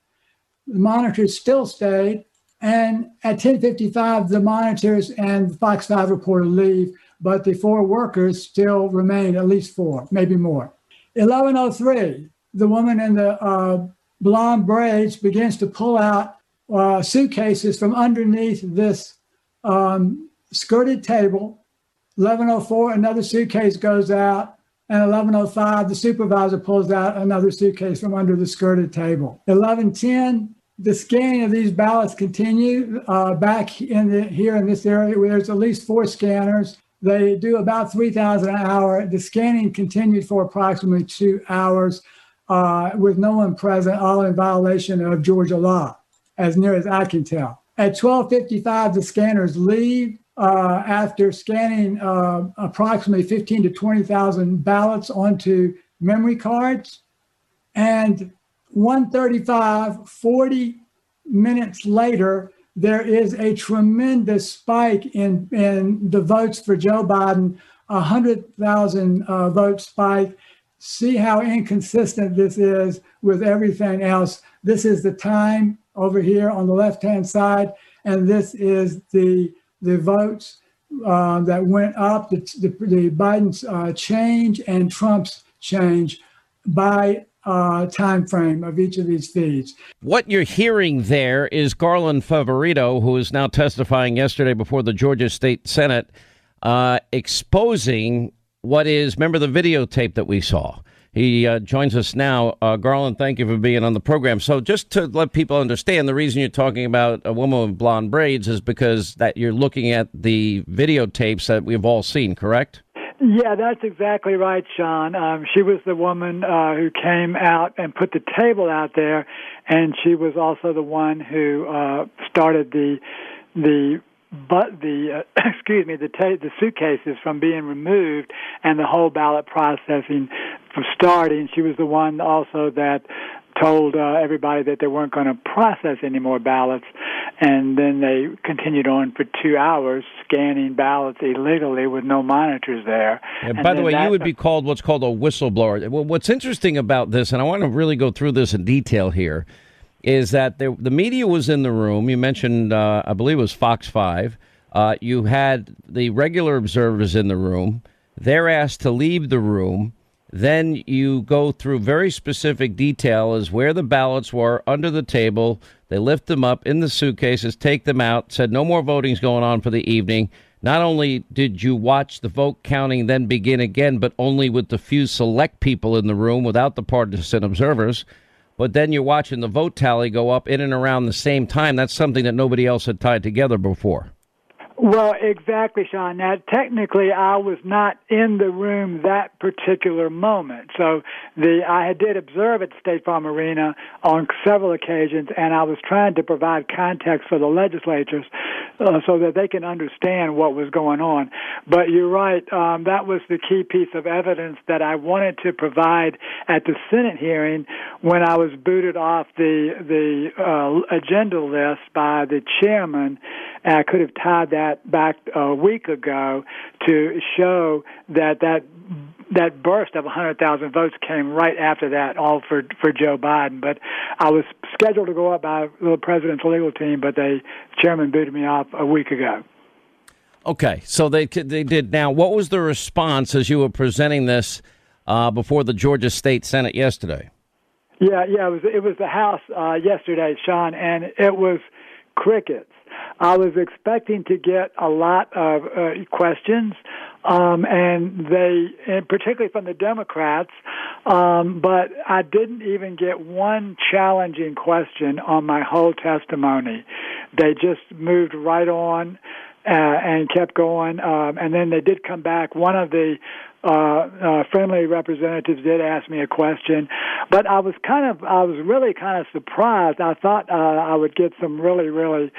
The monitors still stayed And at 10:55, the monitors and the Fox 5 reporter leave, but the four workers still remain, at least four, maybe more. 11:03, the woman in the uh, blonde braids begins to pull out uh, suitcases from underneath this um, skirted table. 11:04, another suitcase goes out. And 11:05, the supervisor pulls out another suitcase from under the skirted table. 11:10, the scanning of these ballots continue uh, back in the, here in this area where there's at least four scanners. They do about 3,000 an hour. The scanning continued for approximately two hours uh, with no one present, all in violation of Georgia law, as near as I can tell. At 12:55, the scanners leave uh, after scanning uh, approximately 15 to 20,000 ballots onto memory cards. And 135, 40 minutes later, there is a tremendous spike in, in the votes for Joe Biden, a 100,000 uh, vote spike. See how inconsistent this is with everything else. This is the time over here on the left hand side, and this is the the votes uh, that went up, the, the, the Biden's uh, change and Trump's change by uh, time frame of each of these feeds. What you're hearing there is Garland Favorito, who is now testifying yesterday before the Georgia State Senate, uh, exposing what is, remember the videotape that we saw? He uh, joins us now. Uh, Garland, thank you for being on the program. So, just to let people understand, the reason you're talking about a woman with blonde braids is because that you're looking at the videotapes that we've all seen, correct? Yeah, that's exactly right, Sean. Um, she was the woman uh, who came out and put the table out there, and she was also the one who uh, started the the but the uh, excuse me the ta- the suitcases from being removed and the whole ballot processing from starting. She was the one also that told uh, everybody that they weren't going to process any more ballots, and then they continued on for two hours scanning ballots illegally with no monitors there. And by the way, you would be called what's called a whistleblower. Well, what's interesting about this, and I want to really go through this in detail here, is that there, the media was in the room. You mentioned, uh, I believe it was Fox 5. Uh, you had the regular observers in the room. They're asked to leave the room. Then you go through very specific detail as where the ballots were under the table. They lift them up in the suitcases, take them out, said no more voting's going on for the evening. Not only did you watch the vote counting then begin again, but only with the few select people in the room without the partisan observers, but then you're watching the vote tally go up in and around the same time. That's something that nobody else had tied together before. Well, exactly, Sean. Now, technically, I was not in the room that particular moment. So, the I did observe at State Farm Arena on several occasions, and I was trying to provide context for the legislatures uh, so that they can understand what was going on. But you're right; um, that was the key piece of evidence that I wanted to provide at the Senate hearing when I was booted off the the uh, agenda list by the chairman. And I could have tied that back a week ago to show that that that burst of 100,000 votes came right after that, all for for Joe Biden. But I was scheduled to go up by the president's legal team, but the chairman booted me off a week ago. Okay, so they they did. Now, what was the response as you were presenting this uh, before the Georgia State Senate yesterday? Yeah, yeah, it was it was the House uh, yesterday, Sean, and it was crickets. I was expecting to get a lot of uh, questions, um, and they, and particularly from the Democrats, um, but I didn't even get one challenging question on my whole testimony. They just moved right on. Uh, and kept going. Um, and then they did come back. One of the uh, uh, friendly representatives did ask me a question, but I was kind of, I was really kind of surprised. I thought uh, I would get some really, really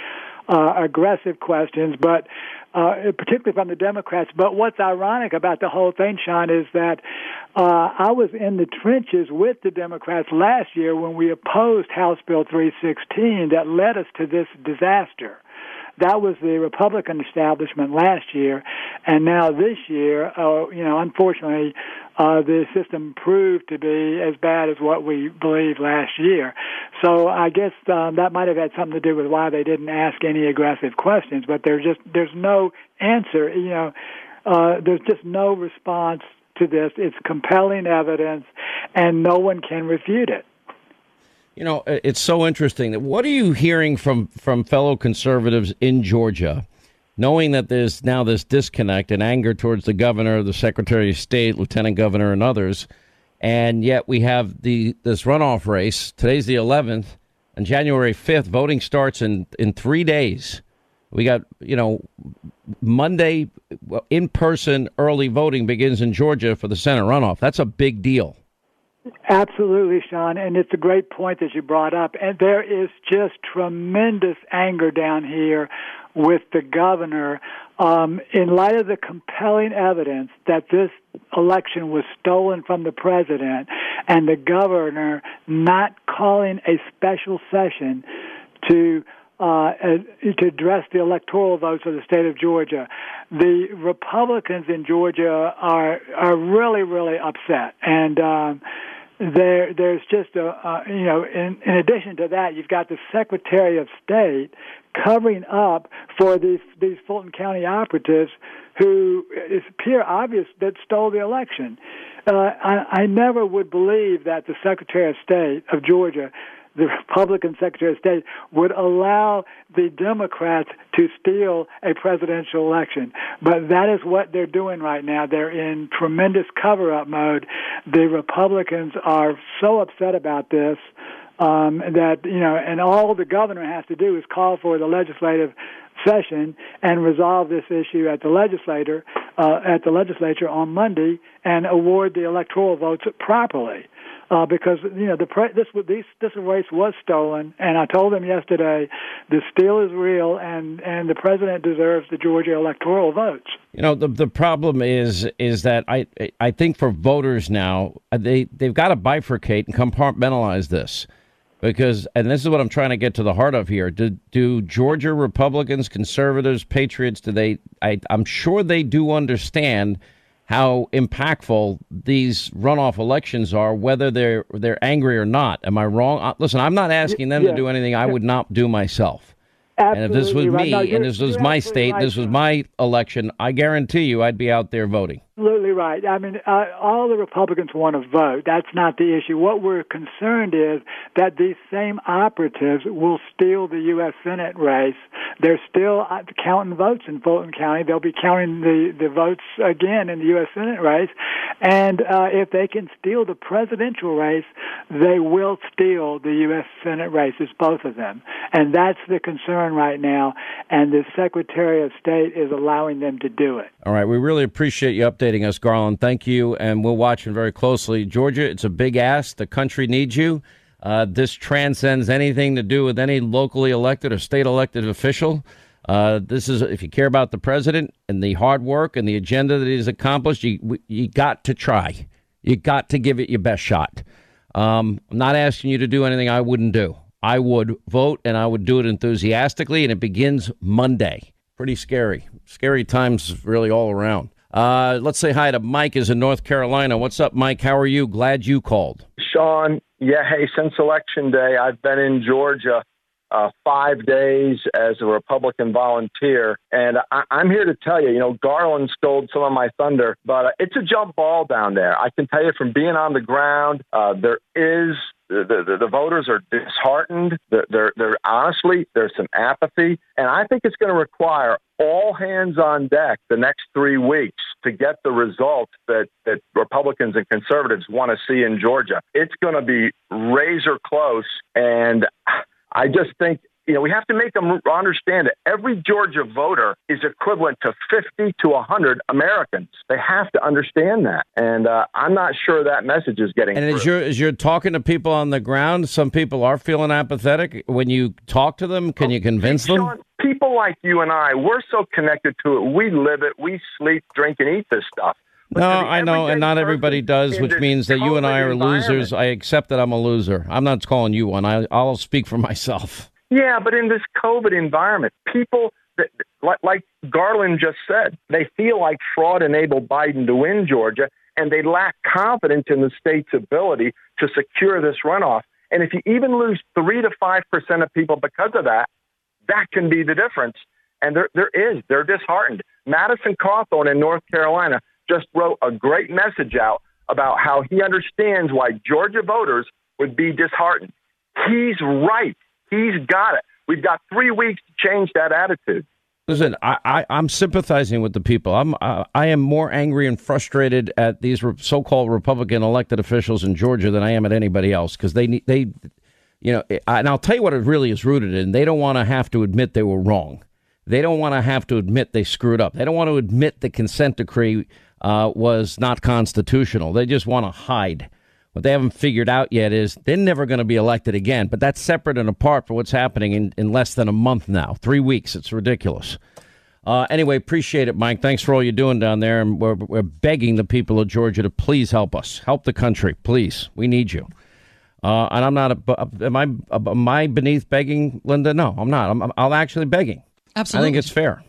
uh, aggressive questions, but uh, particularly from the Democrats. But what's ironic about the whole thing, Sean, is that uh, I was in the trenches with the Democrats last year when we opposed House Bill 316 that led us to this disaster. That was the Republican establishment last year, and now this year, uh, you know, unfortunately, uh, the system proved to be as bad as what we believed last year. So I guess um, that might have had something to do with why they didn't ask any aggressive questions. But there's just there's no answer. You know, uh, there's just no response to this. It's compelling evidence, and no one can refute it. You know, it's so interesting. What are you hearing from from fellow conservatives in Georgia, knowing that there's now this disconnect and anger towards the governor, the secretary of state, lieutenant governor, and others, and yet we have the this runoff race. Today's the 11th, and January 5th, voting starts in in three days. We got you know Monday in person early voting begins in Georgia for the Senate runoff. That's a big deal. Absolutely, Sean, and it's a great point that you brought up. And there is just tremendous anger down here with the governor um, in light of the compelling evidence that this election was stolen from the president and the governor not calling a special session to uh, to address the electoral votes of the state of Georgia. The Republicans in Georgia are are really really upset, and um, there there's just a uh, you know in, in addition to that, you've got the Secretary of State covering up for these these Fulton County operatives who it appear obvious that stole the election. Uh, I, I never would believe that the Secretary of State of Georgia the Republican Secretary of State would allow the Democrats to steal a presidential election. But that is what they're doing right now. They're in tremendous cover up mode. The Republicans are so upset about this. Um, that you know, and all the governor has to do is call for the legislative session and resolve this issue at the legislator uh, at the legislature on Monday and award the electoral votes properly uh, because you know the pre- this this race was stolen, and I told them yesterday the steal is real, and and the president deserves the Georgia electoral votes. You know the the problem is is that I I think for voters now they they've got to bifurcate and compartmentalize this because and this is what I'm trying to get to the heart of here. Do do Georgia Republicans, conservatives, patriots do they I I'm sure they do understand how impactful these runoff elections are, whether they're they're angry or not. Am I wrong? Uh, listen, I'm not asking them yeah. to do anything I would not do myself. Absolutely and if this was right. me, no, and this was my state, right. this was my election, I guarantee you, I'd be out there voting absolutely right. I mean, uh, all the Republicans want to vote. That's not the issue. What we're concerned is that these same operatives will steal the U.S. Senate race. They're still uh, counting votes in Fulton County. They'll be counting the, the votes again in the U.S. Senate race. And uh, if they can steal the presidential race, they will steal the U.S. Senate races, both of them. And that's the concern right now. And the Secretary of State is allowing them to do it. All right. We really appreciate you updating updating us, Garland. Thank you, and we're watching very closely. Georgia, it's a big ask. The country needs you. Uh, this transcends anything to do with any locally elected or state elected official. Uh, this is if you care about the president and the hard work and the agenda that he's accomplished, you you got to try. You got to give it your best shot. Um, I'm not asking you to do anything I wouldn't do. I would vote and I would do it enthusiastically, and it begins Monday. Pretty scary. Scary times, really, all around. Uh, let's say hi to Mike is in North Carolina. What's up, Mike? How are you? Glad you called. Sean, yeah, hey, since Election Day, I've been in Georgia uh, five days as a Republican volunteer. And I, I'm here to tell you, you know, Garland stole some of my thunder, but uh, it's a jump ball down there. I can tell you from being on the ground, uh, there is the, the, the voters are disheartened. They're, they're, they're honestly, there's some apathy. And I think it's going to require all hands on deck the next three weeks to get the results that, that Republicans and conservatives want to see in Georgia. It's going to be razor close. And I just think you know, we have to make them understand that every Georgia voter is equivalent to 50 to 100 Americans. They have to understand that. And uh, I'm not sure that message is getting And through. as you're, as you're talking to people on the ground, some people are feeling apathetic. When you talk to them, can you convince them? Sean, people like you and I, we're so connected to it. We live it. We sleep, drink, and eat this stuff. No, I know, and not everybody does, which means that you and I are losers. I accept that I'm a loser. I'm not calling you one. I, I'll speak for myself. Yeah, but in this COVID environment, people that, like, Garland just said, they feel like fraud enabled Biden to win Georgia. and they lack confidence in the state's ability to secure this runoff. And if you even lose three to five percent of people because of that, that can be the difference. And there, there is. They're disheartened. Madison Cawthorn in North Carolina just wrote a great message out about how he understands why Georgia voters would be disheartened. He's right. He's got it. We've got three weeks to change that attitude. Listen, I, I, I'm sympathizing with the people. I'm uh, I am more angry and frustrated at these re- so-called Republican elected officials in Georgia than I am at anybody else because they they, you know, and I'll tell you what it really is rooted in. They don't want to have to admit they were wrong. They don't want to have to admit they screwed up. They don't want to admit the consent decree uh, was not constitutional. They just want to hide. What they haven't figured out yet is they're never going to be elected again. But that's separate and apart from what's happening in, in less than a month now. Three weeks. It's ridiculous. Uh, anyway, appreciate it, Mike. Thanks for all you're doing down there. And we're, we're begging the people of Georgia to please help us. Help the country, please. We need you. Uh, and I'm not. A, am I? Am I beneath begging, Linda? No, I'm not. I'm, I'm actually begging. Absolutely. I think it's fair.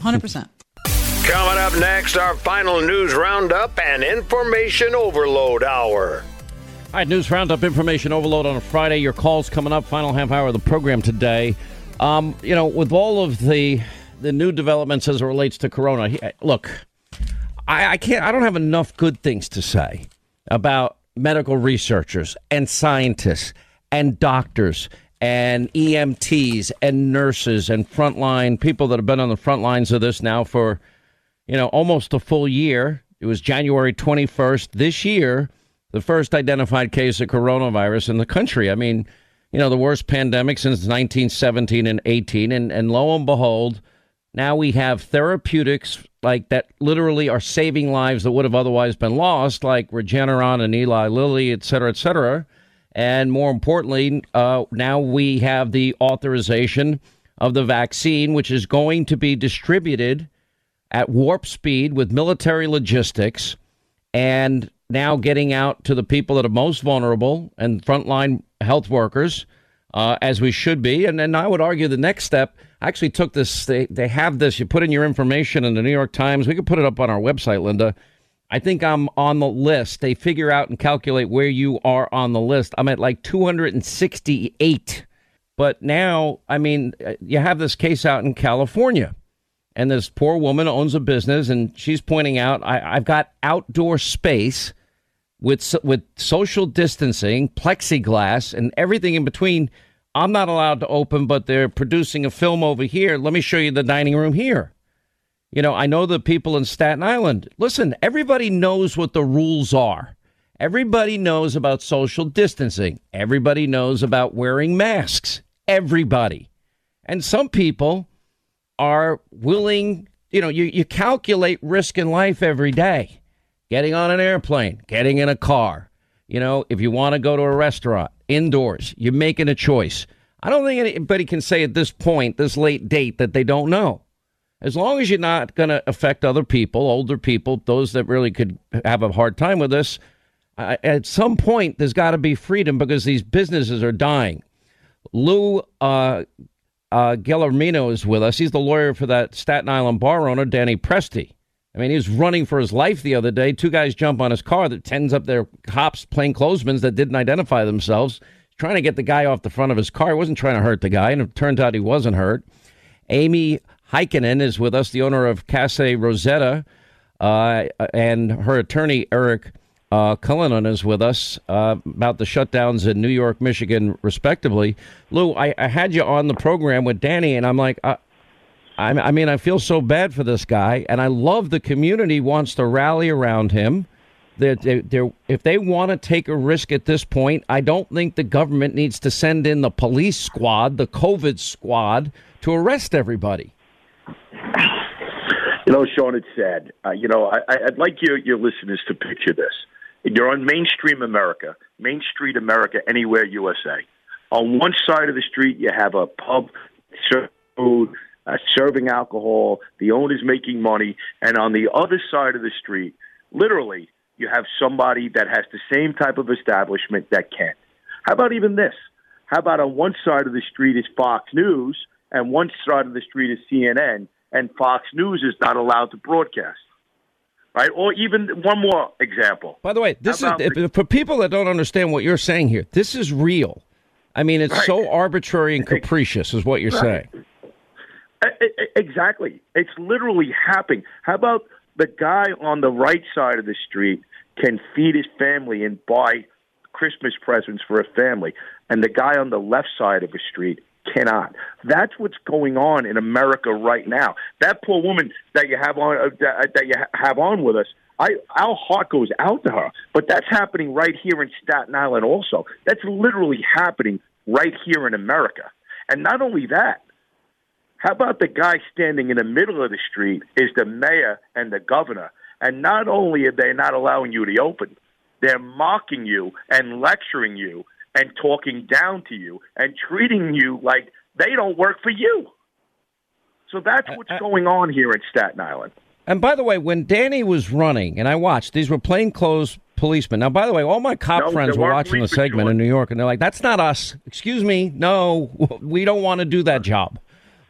Hundred percent. Coming up next, our final news roundup and information overload hour. All right, news roundup, information overload on a Friday. Your calls coming up, final half hour of the program today. Um, you know, with all of the the new developments as it relates to Corona, he- look, I, I can't. I don't have enough good things to say about medical researchers and scientists and doctors and EMTs and nurses and frontline people that have been on the front lines of this now for you know almost a full year. It was January 21st this year, the first identified case of coronavirus in the country. I mean, you know, the worst pandemic since 1917 and 18. And, and lo and behold, now we have therapeutics like that literally are saving lives that would have otherwise been lost, like Regeneron and Eli Lilly, et cetera, et cetera. And more importantly, uh, now we have the authorization of the vaccine, which is going to be distributed at warp speed with military logistics and now getting out to the people that are most vulnerable and frontline health workers uh, as we should be. And then I would argue the next step I actually took this. They, they have this. You put in your information in the New York Times. We could put it up on our website, Linda. I think I'm on the list. They figure out and calculate where you are on the list. I'm at like 268. But now, I mean, uh, you have this case out in California and this poor woman owns a business and she's pointing out I, have got outdoor space with with social distancing plexiglass and everything in between. I'm not allowed to open but they're producing a film over here. Let me show you the dining room here. You know i know the people in staten island. Listen everybody knows what the rules are. Everybody knows about social distancing. Everybody knows about wearing masks. Everybody. And some people are willing, you know, you, you calculate risk in life every day. Getting on an airplane, getting in a car, you know, if you want to go to a restaurant, indoors, you're making a choice. I don't think anybody can say at this point, this late date, that they don't know. As long as you're not going to affect other people, older people, those that really could have a hard time with this, at some point, there's got to be freedom because these businesses are dying. Lou uh, uh, Gelormino is with us. He's the lawyer for that Staten Island bar owner, Danny Presti. I mean, he was running for his life the other day. Two guys jump on his car that tends up their cops, plainclothesmen that didn't identify themselves, trying to get the guy off the front of his car. He wasn't trying to hurt the guy, and it turned out he wasn't hurt. Amy Heikkinen is with us, the owner of Cafe Rosetta, uh, and her attorney, Eric uh, Cullinan is with us uh, about the shutdowns in New York, Michigan, respectively. Lou, I, I had you on the program with Danny, and I'm like, uh, I, I mean, I feel so bad for this guy, and I love the community wants to rally around him. They're, they're, they're, if they want to take a risk at this point, I don't think the government needs to send in the police squad, the COVID squad, to arrest everybody. You know, Sean, it's sad. Uh, you know, I, I'd like your, your listeners to picture this. You're on mainstream America, Main Street America, anywhere USA. On one side of the street, you have a pub, serving food, uh, serving alcohol. The owner's making money, and on the other side of the street, literally, you have somebody that has the same type of establishment that can't. How about even this? How about on one side of the street is Fox News, and one side of the street is CNN, and Fox News is not allowed to broadcast. Right? Or even one more example. By the way, this How is for people that don't understand what you're saying here. This is real. I mean, it's so arbitrary and capricious, is what you're Right. saying. Exactly. It's literally happening. How about the guy on the right side of the street can feed his family and buy Christmas presents for a family, and the guy on the left side of the street cannot. That's what's going on in America right now. That poor woman that you have on uh, that, that you ha- have on with us. I, our heart goes out to her, but that's happening right here in Staten Island. Also, that's literally happening right here in America. And not only that, how about the guy standing in the middle of the street is the mayor and the governor? And not only are they not allowing you to open, they're mocking you and lecturing you and talking down to you and treating you like they don't work for you. So that's what's going on here at Staten Island. And by the way, when Danny was running, and I watched, these were plainclothes policemen. Now, by the way, all my cop No, friends were watching the segment in New York, and they're like, "That's not us." Excuse me, no, we don't want to do that job.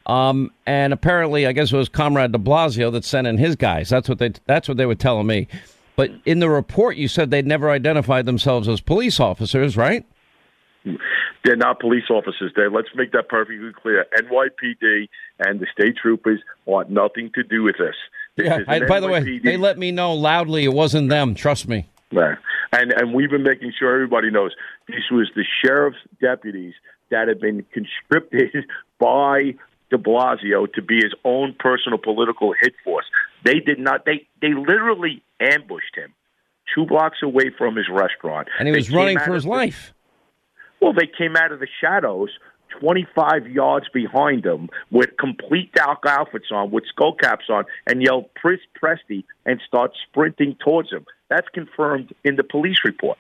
Um, and apparently, I guess it was Comrade De Blasio that sent in his guys. That's what they. That's what they were telling me. But in the report, you said they'd never identified themselves as police officers, right? They're not police officers. There. Let's make that perfectly clear. NYPD and the state troopers want nothing to do with this. This Yeah. I, by the way, they let me know loudly it wasn't them. Trust me. Right. And and we've been making sure everybody knows this was the sheriff's deputies that had been conscripted by De Blasio to be his own personal political hit force. They did not. They they literally ambushed him two blocks away from his restaurant, And he was running for his life. Well, they came out of the shadows. 25 yards behind them with complete dark outfits on, with skull caps on, and yelled Pris Presti and start sprinting towards him. That's confirmed in the police report.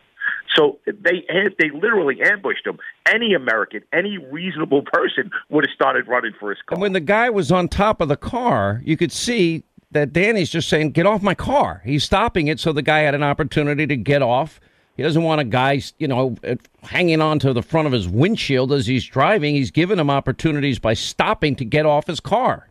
So they they literally ambushed him. Any American, any reasonable person would have started running for his car. And when the guy was on top of the car, you could see that Danny's just saying, "Get off my car." He's stopping it so the guy had an opportunity to get off. He doesn't want a guy, you know, hanging on to the front of his windshield as he's driving. He's given him opportunities by stopping to get off his car.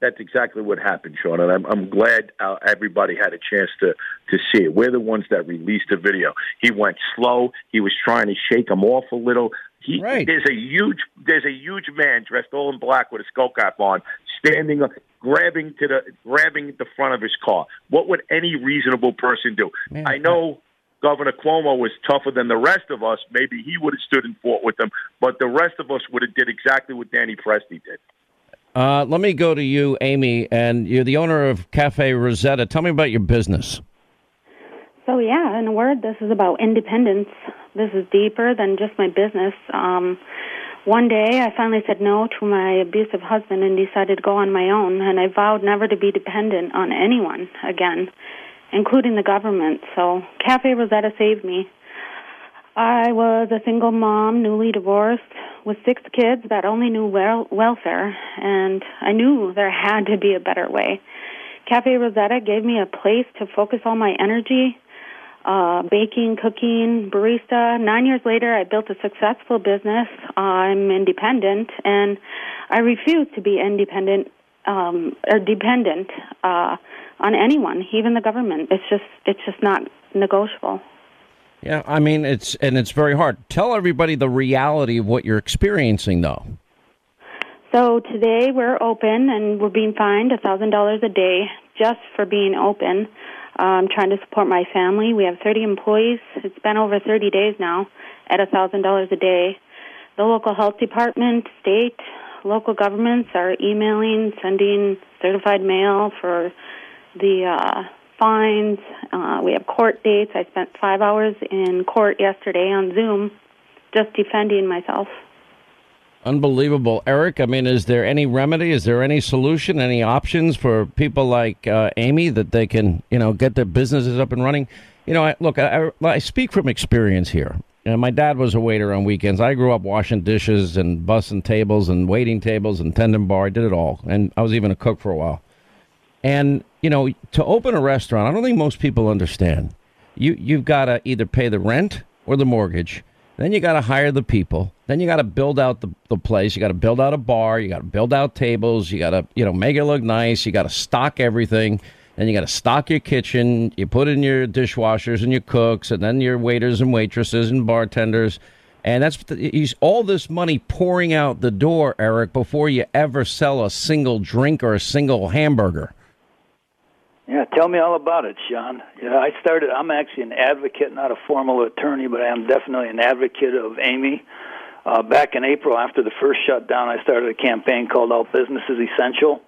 That's exactly what happened, Sean, and I'm, I'm glad uh, everybody had a chance to to see it. We're the ones that released the video. He went slow. He was trying to shake him off a little. He, There's a huge there's a huge man dressed all in black with a skull cap on, standing up, grabbing to the grabbing the front of his car. What would any reasonable person do? I know Governor Cuomo was tougher than the rest of us. Maybe he would have stood and fought with them, but the rest of us would have did exactly what Danny Presti did. Uh, let me go to you, Amy, and you're the owner of Cafe Rosetta. Tell me about your business. So yeah, in a word, this is about independence. This is deeper than just my business. Um, one day, I finally said no to my abusive husband and decided to go on my own. And I vowed never to be dependent on anyone again, including the government. So Cafe Rosetta saved me. I was a single mom, newly divorced, with six kids that only knew wel- welfare, and I knew there had to be a better way. Cafe Rosetta gave me a place to focus all my energy uh, baking, cooking, barista. Nine years later, I built a successful business. I'm independent, and I refuse to be independent um, or dependent uh, on anyone, even the government. It's just it's just not negotiable. Yeah, I mean it's and it's very hard. Tell everybody the reality of what you're experiencing, though. So today we're open and we're being fined a thousand dollars a day just for being open. I'm trying to support my family. We have 30 employees. It's been over 30 days now at a thousand dollars a day. The local health department, state, local governments are emailing, sending certified mail for the uh, fines. Uh, we have court dates. I spent five hours in court yesterday on Zoom, just defending myself. Unbelievable, Eric. I mean, is there any remedy? Is there any solution? Any options for people like uh, Amy that they can, you know, get their businesses up and running? You know, I, look, I, I speak from experience here. You know, my dad was a waiter on weekends. I grew up washing dishes and bussing tables and waiting tables and tending bar. I did it all, and I was even a cook for a while. And you know, to open a restaurant, I don't think most people understand. You you've got to either pay the rent or the mortgage. Then you got to hire the people. Then you got to build out the, the place. You got to build out a bar. You got to build out tables. You got to you know make it look nice. You got to stock everything. Then you got to stock your kitchen. You put in your dishwashers and your cooks, and then your waiters and waitresses and bartenders. And that's he's all this money pouring out the door, Eric, before you ever sell a single drink or a single hamburger. Yeah, tell me all about it, Sean. Yeah, I started. I'm actually an advocate, not a formal attorney, but I am definitely an advocate of Amy. Uh, back in April, after the first shutdown, I started a campaign called "All Business is Essential,"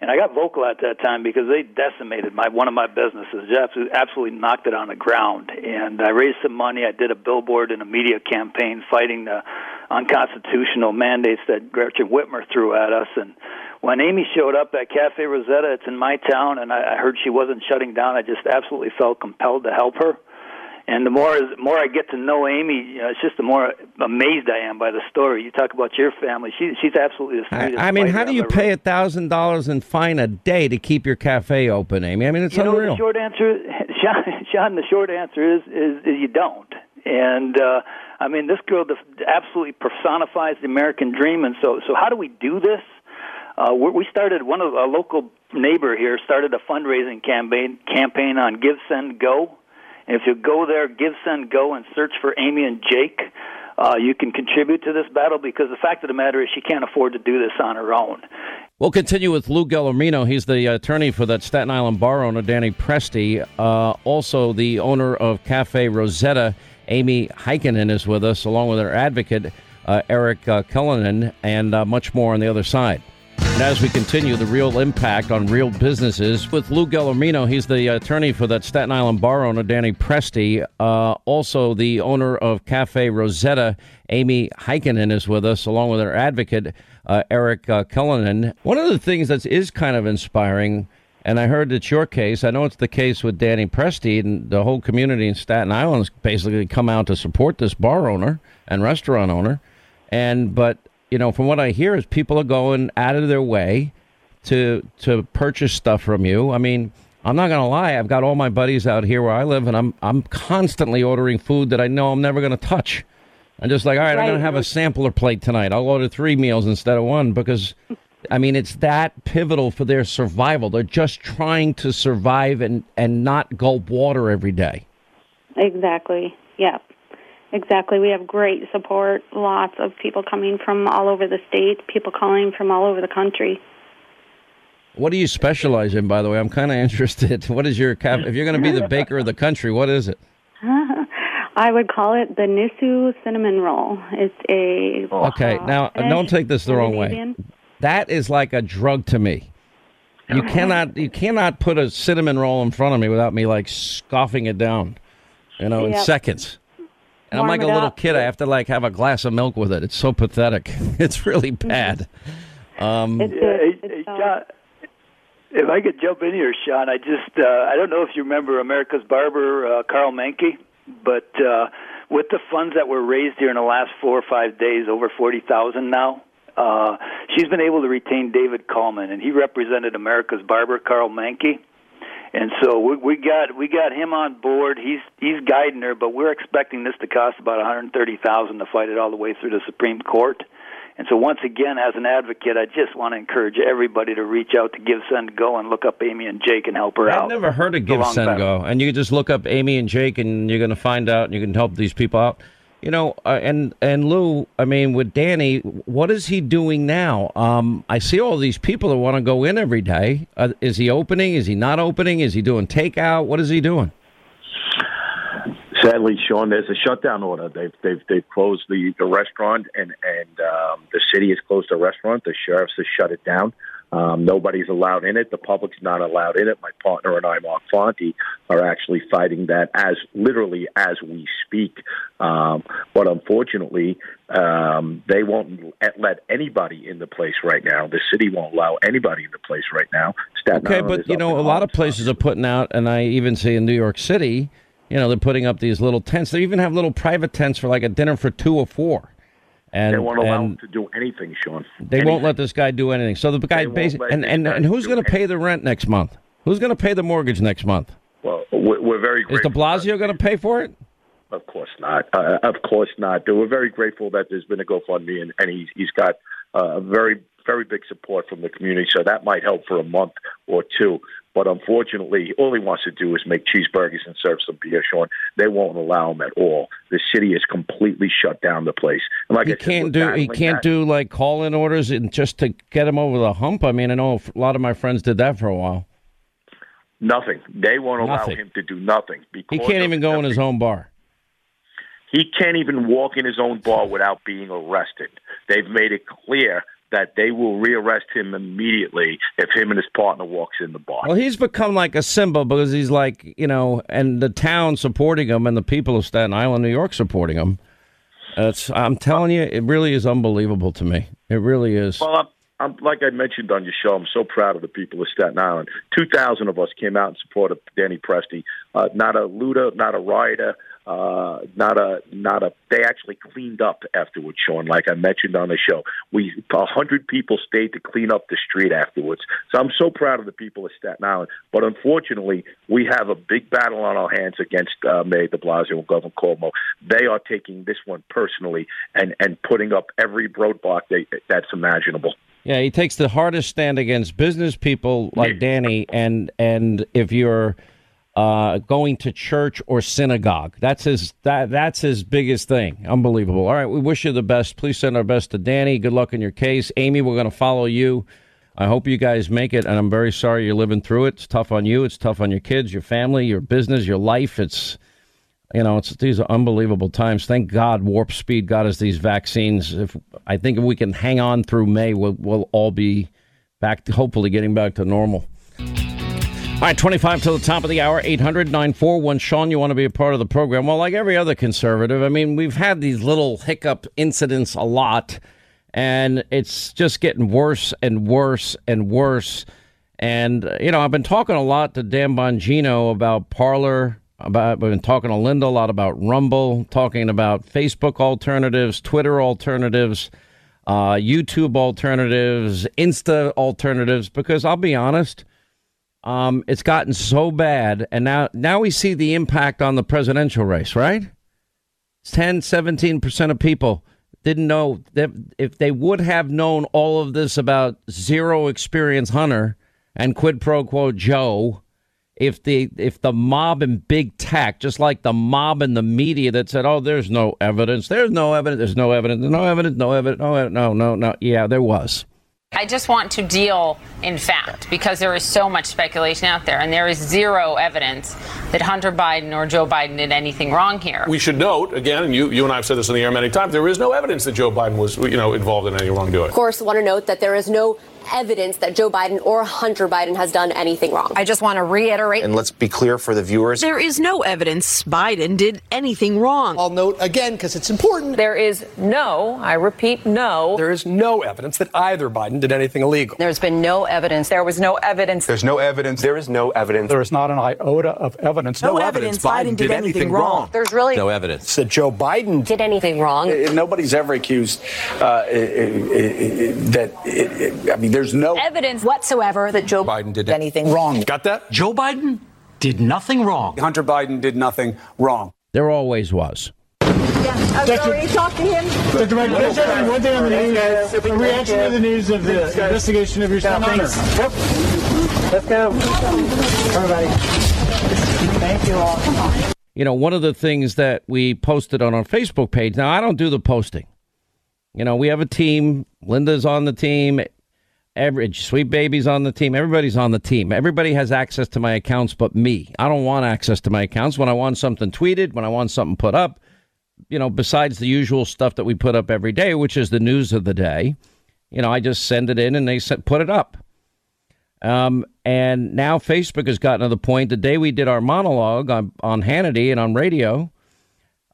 and I got vocal at that time because they decimated my one of my businesses, just absolutely knocked it on the ground. And I raised some money. I did a billboard and a media campaign fighting the unconstitutional mandates that Gretchen Whitmer threw at us, and when Amy showed up at Cafe Rosetta, it's in my town, and I, I heard she wasn't shutting down. I just absolutely felt compelled to help her. And the more more I get to know Amy, you know, it's just the more amazed I am by the story. You talk about your family; she, she's absolutely the sweetest. I, I mean, how do you pay a thousand dollars in fine a day to keep your cafe open, Amy? I mean, it's you know, unreal. the short answer, Sean, Sean. The short answer is, is is you don't. And uh, I mean, this girl absolutely personifies the American dream. And so, so how do we do this? Uh, we started one of a local neighbor here started a fundraising campaign campaign on Give Send Go. And if you go there, Give Send Go, and search for Amy and Jake, uh, you can contribute to this battle because the fact of the matter is she can't afford to do this on her own. We'll continue with Lou Gelormino. He's the attorney for that Staten Island bar owner, Danny Presti. Uh, also, the owner of Cafe Rosetta, Amy Heikkinen, is with us, along with her advocate, uh, Eric uh, Cullinan, and uh, much more on the other side. And as we continue, the real impact on real businesses with Lou Gelormino. He's the attorney for that Staten Island bar owner, Danny Presti. Uh, also, the owner of Cafe Rosetta, Amy Heikkinen, is with us, along with her advocate, uh, Eric uh, Cullinan. One of the things that is kind of inspiring, and I heard it's your case, I know it's the case with Danny Presti, and the whole community in Staten Island has basically come out to support this bar owner and restaurant owner. And, but, you know, from what I hear is people are going out of their way to to purchase stuff from you. I mean, I'm not gonna lie, I've got all my buddies out here where I live, and I'm I'm constantly ordering food that I know I'm never gonna touch. I'm just like, all right, I'm gonna have a sampler plate tonight. I'll order three meals instead of one because, I mean, it's that pivotal for their survival. They're just trying to survive and and not gulp water every day. Exactly. Yeah. Exactly. We have great support. Lots of people coming from all over the state. People calling from all over the country. What do you specialize in, by the way? I'm kind of interested. What is your cap? If you're going to be the baker of the country, what is it? I would call it the Nisu cinnamon roll. It's a oh. Okay, now don't take this the wrong way. That is like a drug to me. You cannot you cannot put a cinnamon roll in front of me without me like scoffing it down, you know, in Yep. seconds. And I'm like a it little up. kid. I have to like have a glass of milk with it. It's so pathetic. It's really bad. Um, Yeah, hey, hey, Sean, if I could jump in here, Sean, I just uh, I don't know if you remember America's barber uh, Karl Manke, but uh, with the funds that were raised here in the last four or five days, over forty thousand now. Uh, she's been able to retain David Kallman, and he represented America's barber, Karl Manke. And so we, we got we got him on board. He's he's guiding her, but we're expecting this to cost about one hundred thirty thousand to fight it all the way through the Supreme Court. And so once again, as an advocate, I just want to encourage everybody to reach out to Give Send Go and look up Amy and Jake and help her out. I've never heard of Give Send. Go, and you can just look up Amy and Jake, and you're going to find out, and you can help these people out. You know, uh, and and Lou, I mean, with Danny, what is he doing now? Um, I see all these people that want to go in every day. Uh, is he opening? Is he not opening? Is he doing takeout? What is he doing? Sadly, Sean, there's a shutdown order. They've they've they've closed the the restaurant, and and um, the city has closed the restaurant. The sheriffs has shut it down. Um, nobody's allowed in it. The public's not allowed in it. My partner and I, Mark Fonte, are actually fighting that as literally as we speak. Um, but unfortunately, um, they won't let- anybody in the place right now. The city won't allow anybody in the place right now. Staten Okay, Island but you know, a lot of places are putting out, and I even see in New York City, you know, they're putting up these little tents. They even have little private tents for like a dinner for two or four. And they won't allow them to do anything, Sean. They won't let this guy do anything. So the guy basically, and, and, and who's going to pay the rent next month? Who's going to pay the mortgage next month? Well, we're, very Is grateful. De Blasio going to pay for it? Of course not. Uh, of course not. We're very grateful that there's been a GoFundMe, and, and he's he's got uh, very very big support from the community. So that might help for a month or two. But unfortunately, all he wants to do is make cheeseburgers and serve some beer, Sean. They won't allow him at all. The city has completely shut down the place. And like he I can't do he can't that. do like call in orders and just to get him over the hump. I mean, I know a lot of my friends did that for a while. nothing. They won't allow Nothing. him to do nothing He can't even go in his own bar. He can't even walk in his own bar without being arrested. They've made it clear that they will rearrest him immediately if him and his partner walks in the bar. Well, he's become like a symbol because he's like, you know, and the town supporting him and the people of Staten Island, New York supporting him. It's, I'm telling you, it really is unbelievable to me. It really is. Well, I'm, I'm like I mentioned on your show. I'm so proud of the people of Staten Island. Two thousand of us came out in support of Danny Presti. Uh, not a looter, not a rioter, uh, not a not a. They actually cleaned up afterwards, Sean. Like I mentioned on the show, we a hundred people stayed to clean up the street afterwards. So I'm so proud of the people of Staten Island. But unfortunately, we have a big battle on our hands against uh, Mayor De Blasio and Governor Cuomo. They are taking this one personally and and putting up every roadblock they, that's imaginable. Yeah, he takes the hardest stand against business people like Danny, and and if you're uh, going to church or synagogue, that's his that that's his biggest thing. Unbelievable. All right, we wish you the best. Please send our best to Danny. Good luck in your case, Amy. We're going to follow you. I hope you guys make it, and I'm very sorry you're living through it. It's tough on you. It's tough on your kids, your family, your business, your life. It's you know, it's these are unbelievable times. Thank God, Warp Speed got us these vaccines. If I think if we can hang on through May, we'll, we'll all be back, to, hopefully getting back to normal. All right, 25 to the top of the hour, 800 941. Sean, you want to be a part of the program? Well, like every other conservative, I mean, we've had these little hiccup incidents a lot, and it's just getting worse and worse and worse. And, you know, I've been talking a lot to Dan Bongino about Parler, about, we've been talking to Linda a lot about Rumble, talking about Facebook alternatives, Twitter alternatives, uh, YouTube alternatives, Insta alternatives, because I'll be honest, um, it's gotten so bad, and now now we see the impact on the presidential race, right? 10, 17% of people didn't know that if they would have known all of this about zero experience Hunter and quid pro quo Joe, if the if the mob and big tech, just like the mob and the media that said, "Oh, there's no evidence, there's no evidence, there's no evidence, there's no evidence, no evidence, no, evidence, no, no, no," yeah, there was. I just want to deal in fact because there is so much speculation out there, and there is zero evidence that Hunter Biden or Joe Biden did anything wrong here. We should note again, and you, you and I have said this in the air many times. There is no evidence that Joe Biden was, you know, involved in any wrongdoing. Of course, want to note that there is no evidence that Joe Biden or Hunter Biden has done anything wrong. I just want to reiterate. And let's be clear for the viewers. There is no evidence Biden did anything wrong. I'll note again because it's important. There is no, I repeat, no. There is no evidence that either Biden did anything illegal. There's been no evidence. There was no evidence. There's no evidence. There is no evidence. There is not an iota of evidence. No, evidence Biden, did, anything, wrong. There's really no evidence that Joe Biden did anything wrong. Eh, eh, nobody's ever accused uh, eh, that. I mean, there's no evidence whatsoever that Joe Biden did anything wrong. Got that? Joe Biden did nothing wrong. Hunter Biden did nothing wrong. There always was. Yeah, I've already talked to him. Dr. Mike, let's one thing on the news. A reaction to the news of the investigation of your son Hunter. Let's go. Everybody. Thank you all. Come on. You know, one of the things that we posted on our Facebook page. Now, I don't do the posting. You know, we have a team. Linda's on the team. Every sweet baby's on the team. Everybody's on the team. Everybody has access to my accounts, but me. I don't want access to my accounts when I want something tweeted, when I want something put up. You know, besides the usual stuff that we put up every day, which is the news of the day. You know, I just send it in and they put it up. Um, and now Facebook has gotten to the point. The day we did our monologue on, on Hannity and on radio,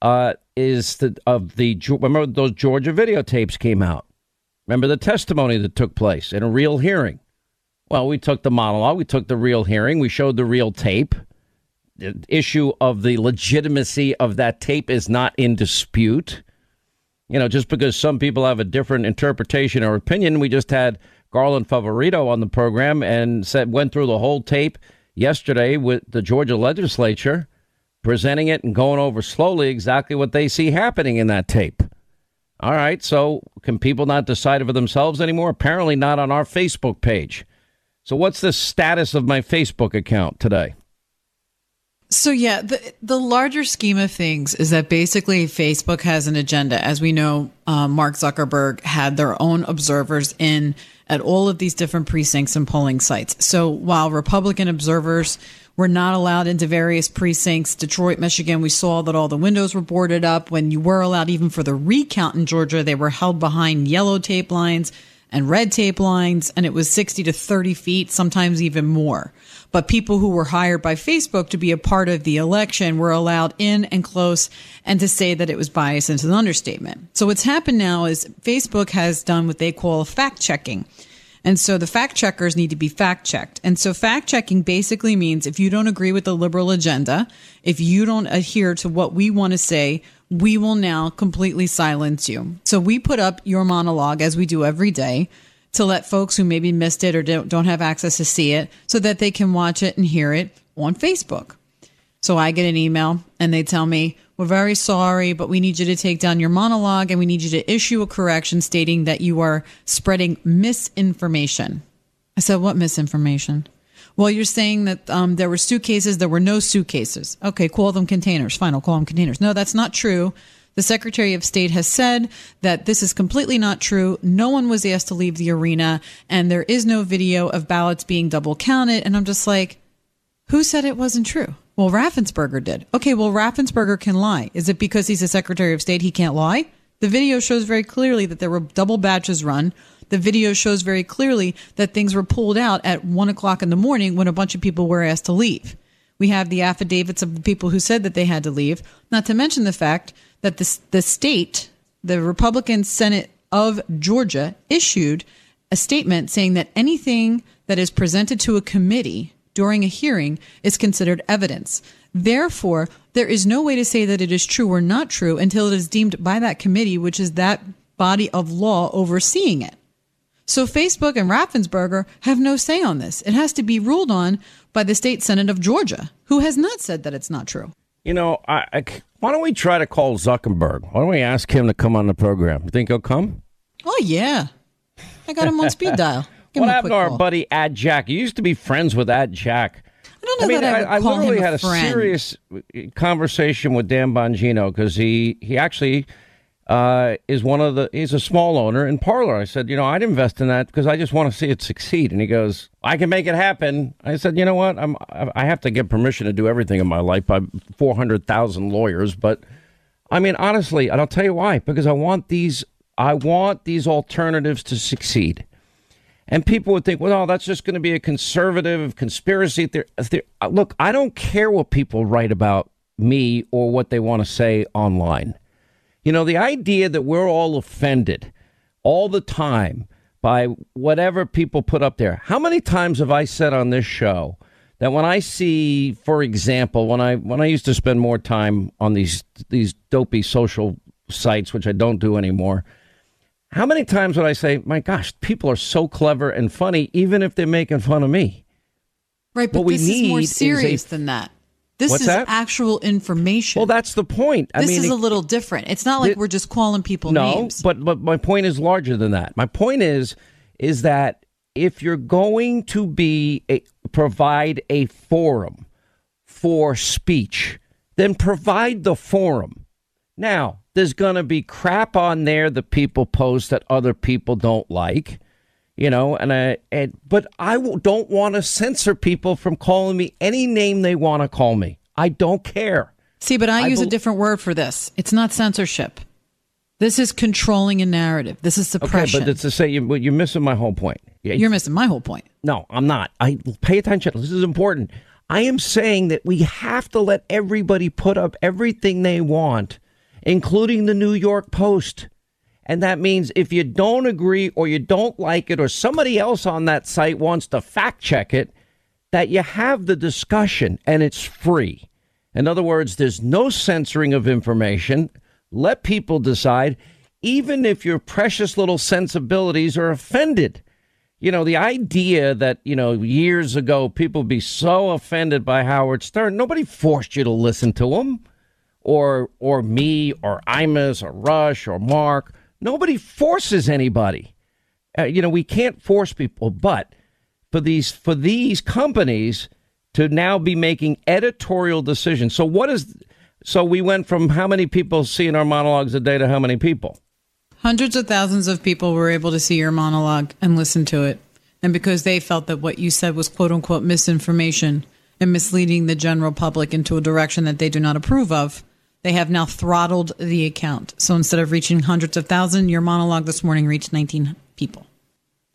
uh, is the of the remember those Georgia videotapes came out. Remember the testimony that took place in a real hearing. Well, we took the monologue, we took the real hearing, we showed the real tape. The issue of the legitimacy of that tape is not in dispute. You know, just because some people have a different interpretation or opinion, we just had Garland Favorito on the program and said went through the whole tape yesterday with the Georgia legislature, presenting it and going over slowly exactly what they see happening in that tape. All right, so can people not decide for themselves anymore? Apparently not on our Facebook page. So, what's the status of my Facebook account today? So yeah, the the larger scheme of things is that basically Facebook has an agenda. As we know, uh, Mark Zuckerberg had their own observers in at all of these different precincts and polling sites. So while Republican observers were not allowed into various precincts, Detroit, Michigan, we saw that all the windows were boarded up. When you were allowed, even for the recount in Georgia, they were held behind yellow tape lines and red tape lines, and it was 60 to 30 feet, sometimes even more. But people who were hired by Facebook to be a part of the election were allowed in and close, and to say that it was biased is an understatement. So what's happened now is Facebook has done what they call fact checking. And so the fact checkers need to be fact checked. And so fact checking basically means if you don't agree with the liberal agenda, if you don't adhere to what we want to say, we will now completely silence you. So we put up your monologue as we do every day to let folks who maybe missed it or don't, don't have access to see it so that they can watch it and hear it on Facebook. So I get an email and they tell me, We're very sorry, but we need you to take down your monologue and we need you to issue a correction stating that you are spreading misinformation. I said, What misinformation? Well, you're saying that um, there were suitcases. There were no suitcases. Okay, call them containers. Fine, I'll call them containers. No, that's not true. The Secretary of State has said that this is completely not true. No one was asked to leave the arena, and there is no video of ballots being double counted. And I'm just like, who said it wasn't true? Well, Raffensperger did. Okay, well, Raffensperger can lie. Is it because he's a Secretary of State he can't lie? The video shows very clearly that there were double batches run. The video shows very clearly that things were pulled out at one o'clock in the morning when a bunch of people were asked to leave. We have the affidavits of the people who said that they had to leave, not to mention the fact that the, the state, the Republican Senate of Georgia, issued a statement saying that anything that is presented to a committee during a hearing is considered evidence. Therefore, there is no way to say that it is true or not true until it is deemed by that committee, which is that body of law overseeing it. So Facebook and Raffensperger have no say on this. It has to be ruled on by the state senate of Georgia, who has not said that it's not true. You know, I, I, why don't we try to call Zuckerberg? Why don't we ask him to come on the program? You think he'll come? Oh yeah, I got him on speed dial. Give what happened to our call. buddy Ad Jack? You used to be friends with Ad Jack. I don't know I mean, that I, I, I literally a had a friend. serious conversation with Dan Bongino because he he actually uh, is one of the he's a small owner in Parler. I said, you know, I'd invest in that because I just want to see it succeed. And he goes, I can make it happen. I said, you know what? I'm I have to get permission to do everything in my life by four hundred thousand lawyers, but I mean, honestly, and I'll tell you why. Because I want these I want these alternatives to succeed. And people would think, well, that's just going to be a conservative conspiracy theory. theory. Uh, look, I don't care what people write about me or what they want to say online. You know, the idea that we're all offended all the time by whatever people put up there. How many times have I said on this show that when I see, for example, when I when I used to spend more time on these these dopey social sites, which I don't do anymore, how many times would I say, "My gosh, people are so clever and funny, even if they're making fun of me"? Right, but What we this is more need is a- serious than that. This is that? actual information. Well, that's the point. I this mean, is a little different. It's not like we're just calling people no, names. but but my point is larger than that. My point is is that if you're going to be a, provide a forum for speech, then provide the forum. Now, there's going to be crap on there that people post that other people don't like, you know, and I and but I w- don't want to censor people from calling me any name they want to call me. I don't care. See, but I, I use a different word for this. It's not censorship. This is controlling a narrative. This is suppression. Okay, but it's to say you, you're missing my whole point. You're missing my whole point. No, I'm not. I pay attention. This is important. I am saying that we have to let everybody put up everything they want, including the New York Post. And that means if you don't agree or you don't like it or somebody else on that site wants to fact check it, that you have the discussion and it's free. In other words, there's no censoring of information. Let people decide, even if your precious little sensibilities are offended. You know, the idea that, you know, years ago people be so offended by Howard Stern, nobody forced you to listen to him or or me or Imus or Rush or Mark. Nobody forces anybody. Uh, you know, we can't force people, but for these for these companies to now be making editorial decisions. So what is so we went from how many people seeing our monologues a day to how many people? Hundreds of thousands of people were able to see your monologue and listen to it. And because they felt that what you said was quote unquote misinformation and misleading the general public into a direction that they do not approve of, they have now throttled the account. So instead of reaching hundreds of thousands, your monologue this morning reached 19 people.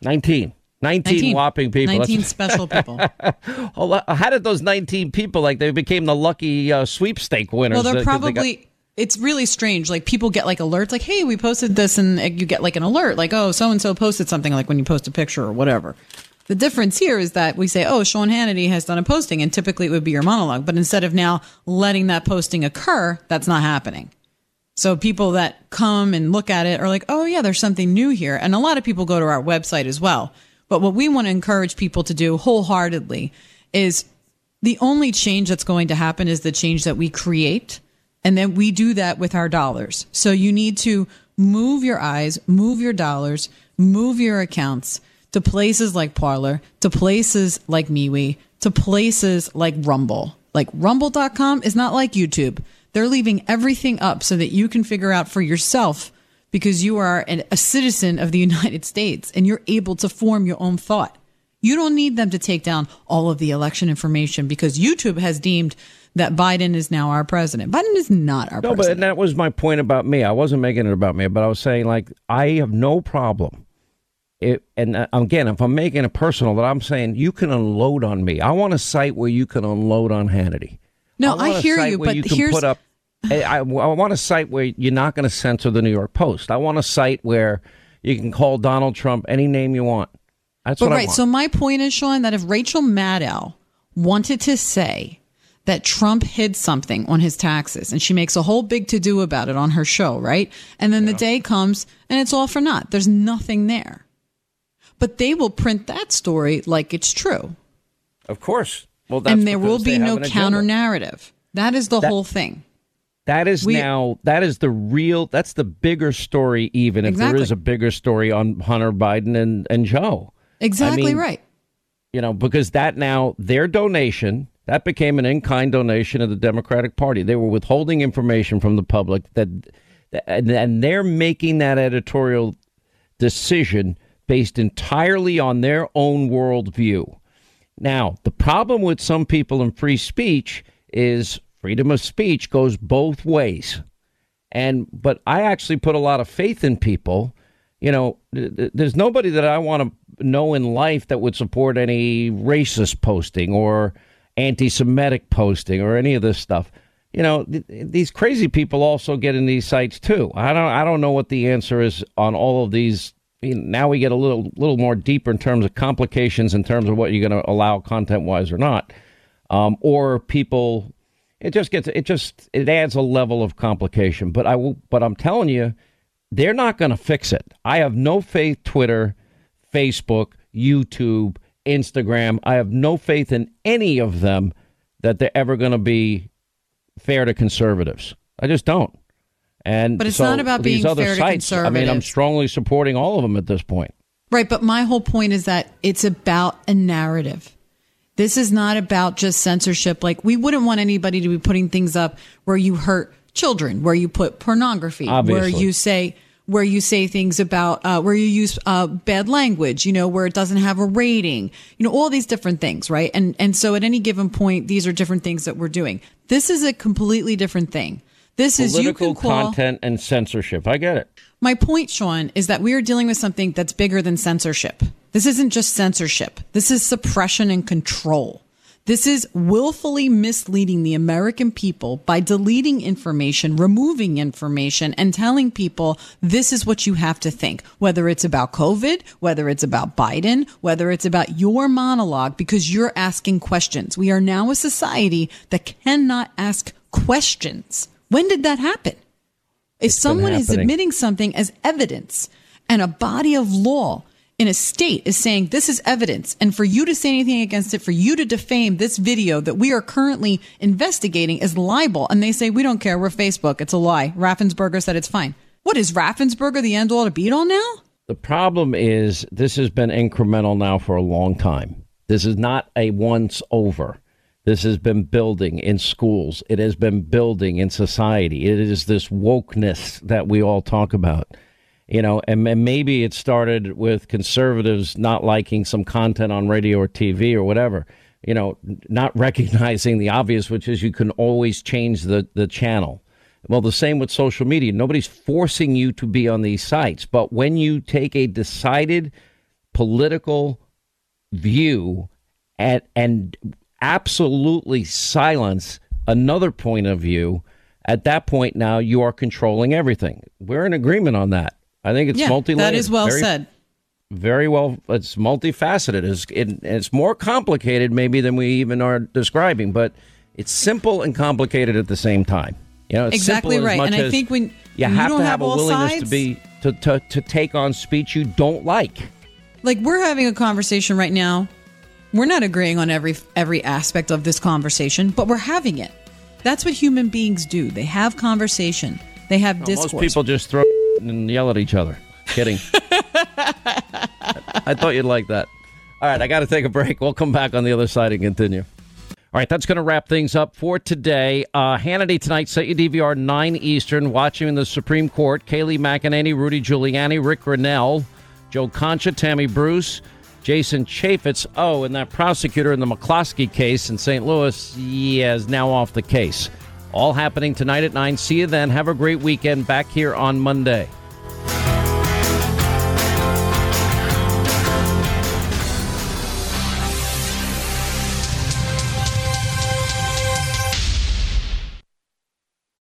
19. 19, 19. whopping people. 19 That's- special people. How did those 19 people, like, they became the lucky uh, sweepstake winners? Well, they're uh, 'cause they probably. got- it's really strange. Like people get like alerts, like, "Hey, we posted this," and uh, you get like an alert, like, "Oh, so and so posted something," like when you post a picture or whatever. The difference here is that we say, "Oh, Sean Hannity has done a posting," and typically it would be your monologue, but instead of now letting that posting occur, that's not happening. So people that come and look at it are like, "Oh, yeah, there's something new here," and a lot of people go to our website as well. But what we want to encourage people to do wholeheartedly is the only change that's going to happen is the change that we create. And then we do that with our dollars. So you need to move your eyes, move your dollars, move your accounts to places like Parler, to places like MeWe, to places like Rumble. Like rumble.com is not like YouTube. They're leaving everything up so that you can figure out for yourself because you are an, a citizen of the United States and you're able to form your own thought. You don't need them to take down all of the election information because YouTube has deemed that Biden is now our president. Biden is not our No, president. No, but that was my point about me. I wasn't making it about me, but I was saying, like, I have no problem. It, and uh, again, if I'm making it personal, that I'm saying you can unload on me. I want a site where you can unload on Hannity. No, I, I hear you, but you can here's- put up. I, I, I want a site where you're not going to censor the New York Post. I want a site where you can call Donald Trump any name you want. That's but what I right. So my point is, Sean, that if Rachel Maddow wanted to say that Trump hid something on his taxes, and she makes a whole big to do about it on her show, right? And then the day comes and it's all for naught. There's nothing there. But they will print that story like it's true, of course. Well, that's and there will be no counter narrative. That is the That- whole thing. That is We- now that is the real that's the bigger story even if there is a bigger story on Hunter Biden and and Joe. Exactly I mean, right. You know, because that now their donation that became an in-kind donation of the Democratic Party. They were withholding information from the public that and, and they're making that editorial decision based entirely on their own worldview. Now, the problem with some people in free speech is freedom of speech goes both ways. And but I actually put a lot of faith in people. You know, th- th- there's nobody that I want to know in life that would support any racist posting or anti-Semitic posting or any of this stuff. You know, th- these crazy people also get in these sites too. I don't I don't know what the answer is on all of these. Now we get a little little more deeper in terms of complications in terms of what you're going to allow content wise or not, um, or people. It just gets it just it adds a level of complication. But I will. But I'm telling you, they're not going to fix it. I have no faith. Twitter, Facebook, YouTube, Instagram. I have no faith in any of them that they're ever going to be fair to conservatives. I just don't. And But it's so not about being other fair to sites, I mean, I'm strongly supporting all of them at this point. Right, but my whole point is that it's about a narrative. This is not about just censorship. Like we wouldn't want anybody to be putting things up where you hurt children, where you put pornography, where you say where you say things about uh, where you use uh, bad language, you know, where it doesn't have a rating, you know, all these different things, right? And and so at any given point, these are different things that we're doing. This is a completely different thing. This is Political content and censorship. I get it. my point, Sean, is that we are dealing with something that's bigger than censorship. This isn't just censorship. This is suppression and control. This is willfully misleading the American people by deleting information, removing information, and telling people this is what you have to think, whether it's about COVID, whether it's about Biden, whether it's about your monologue, because you're asking questions. We are now a society that cannot ask questions. When did that happen? If someone is admitting something as evidence and a body of law in a state is saying this is evidence, and for you to say anything against it, for you to defame this video that we are currently investigating is libel, and they say we don't care, we're Facebook, it's a lie. Raffensperger said it's fine. What is Raffensperger the end all to beat all now? The problem is this has been incremental now for a long time. This is not a once over. This has been building in schools. It has been building in society. It is this wokeness that we all talk about. You know, and, and maybe it started with conservatives not liking some content on radio or TV or whatever. You know, not recognizing the obvious, which is you can always change the, the channel. Well, the same with social media. Nobody's forcing you to be on these sites. But when you take a decided political view and, and absolutely silence another point of view, at that point now you are controlling everything. We're in agreement on that. I think it's yeah, multi that is well very, said. Very well. It's multifaceted. It's, it, it's more complicated maybe than we even are describing, but it's simple and complicated at the same time. You know, it's exactly right. And I think when you have don't to have have a willingness sides- to be to, to to take on speech you don't like. like we're having a conversation right now. We're not agreeing on every every aspect of this conversation, but we're having it. That's what human beings do. They have conversation. They have Well, discourse. most people just throw and yell at each other. Kidding. I thought you'd like that. All right, I got to take a break. We'll come back on the other side and continue. All right, that's going to wrap things up for today. Uh, Hannity tonight, set your DVR 9 Eastern, watching the Supreme Court. Kayleigh McEnany, Rudy Giuliani, Ric Grenell, Joe Concha, Tammy Bruce, Jason Chaffetz. Oh, and that prosecutor in the McCloskey case in St. Louis, yeah, is now off the case. All happening tonight at 9. See you then. Have a great weekend back here on Monday.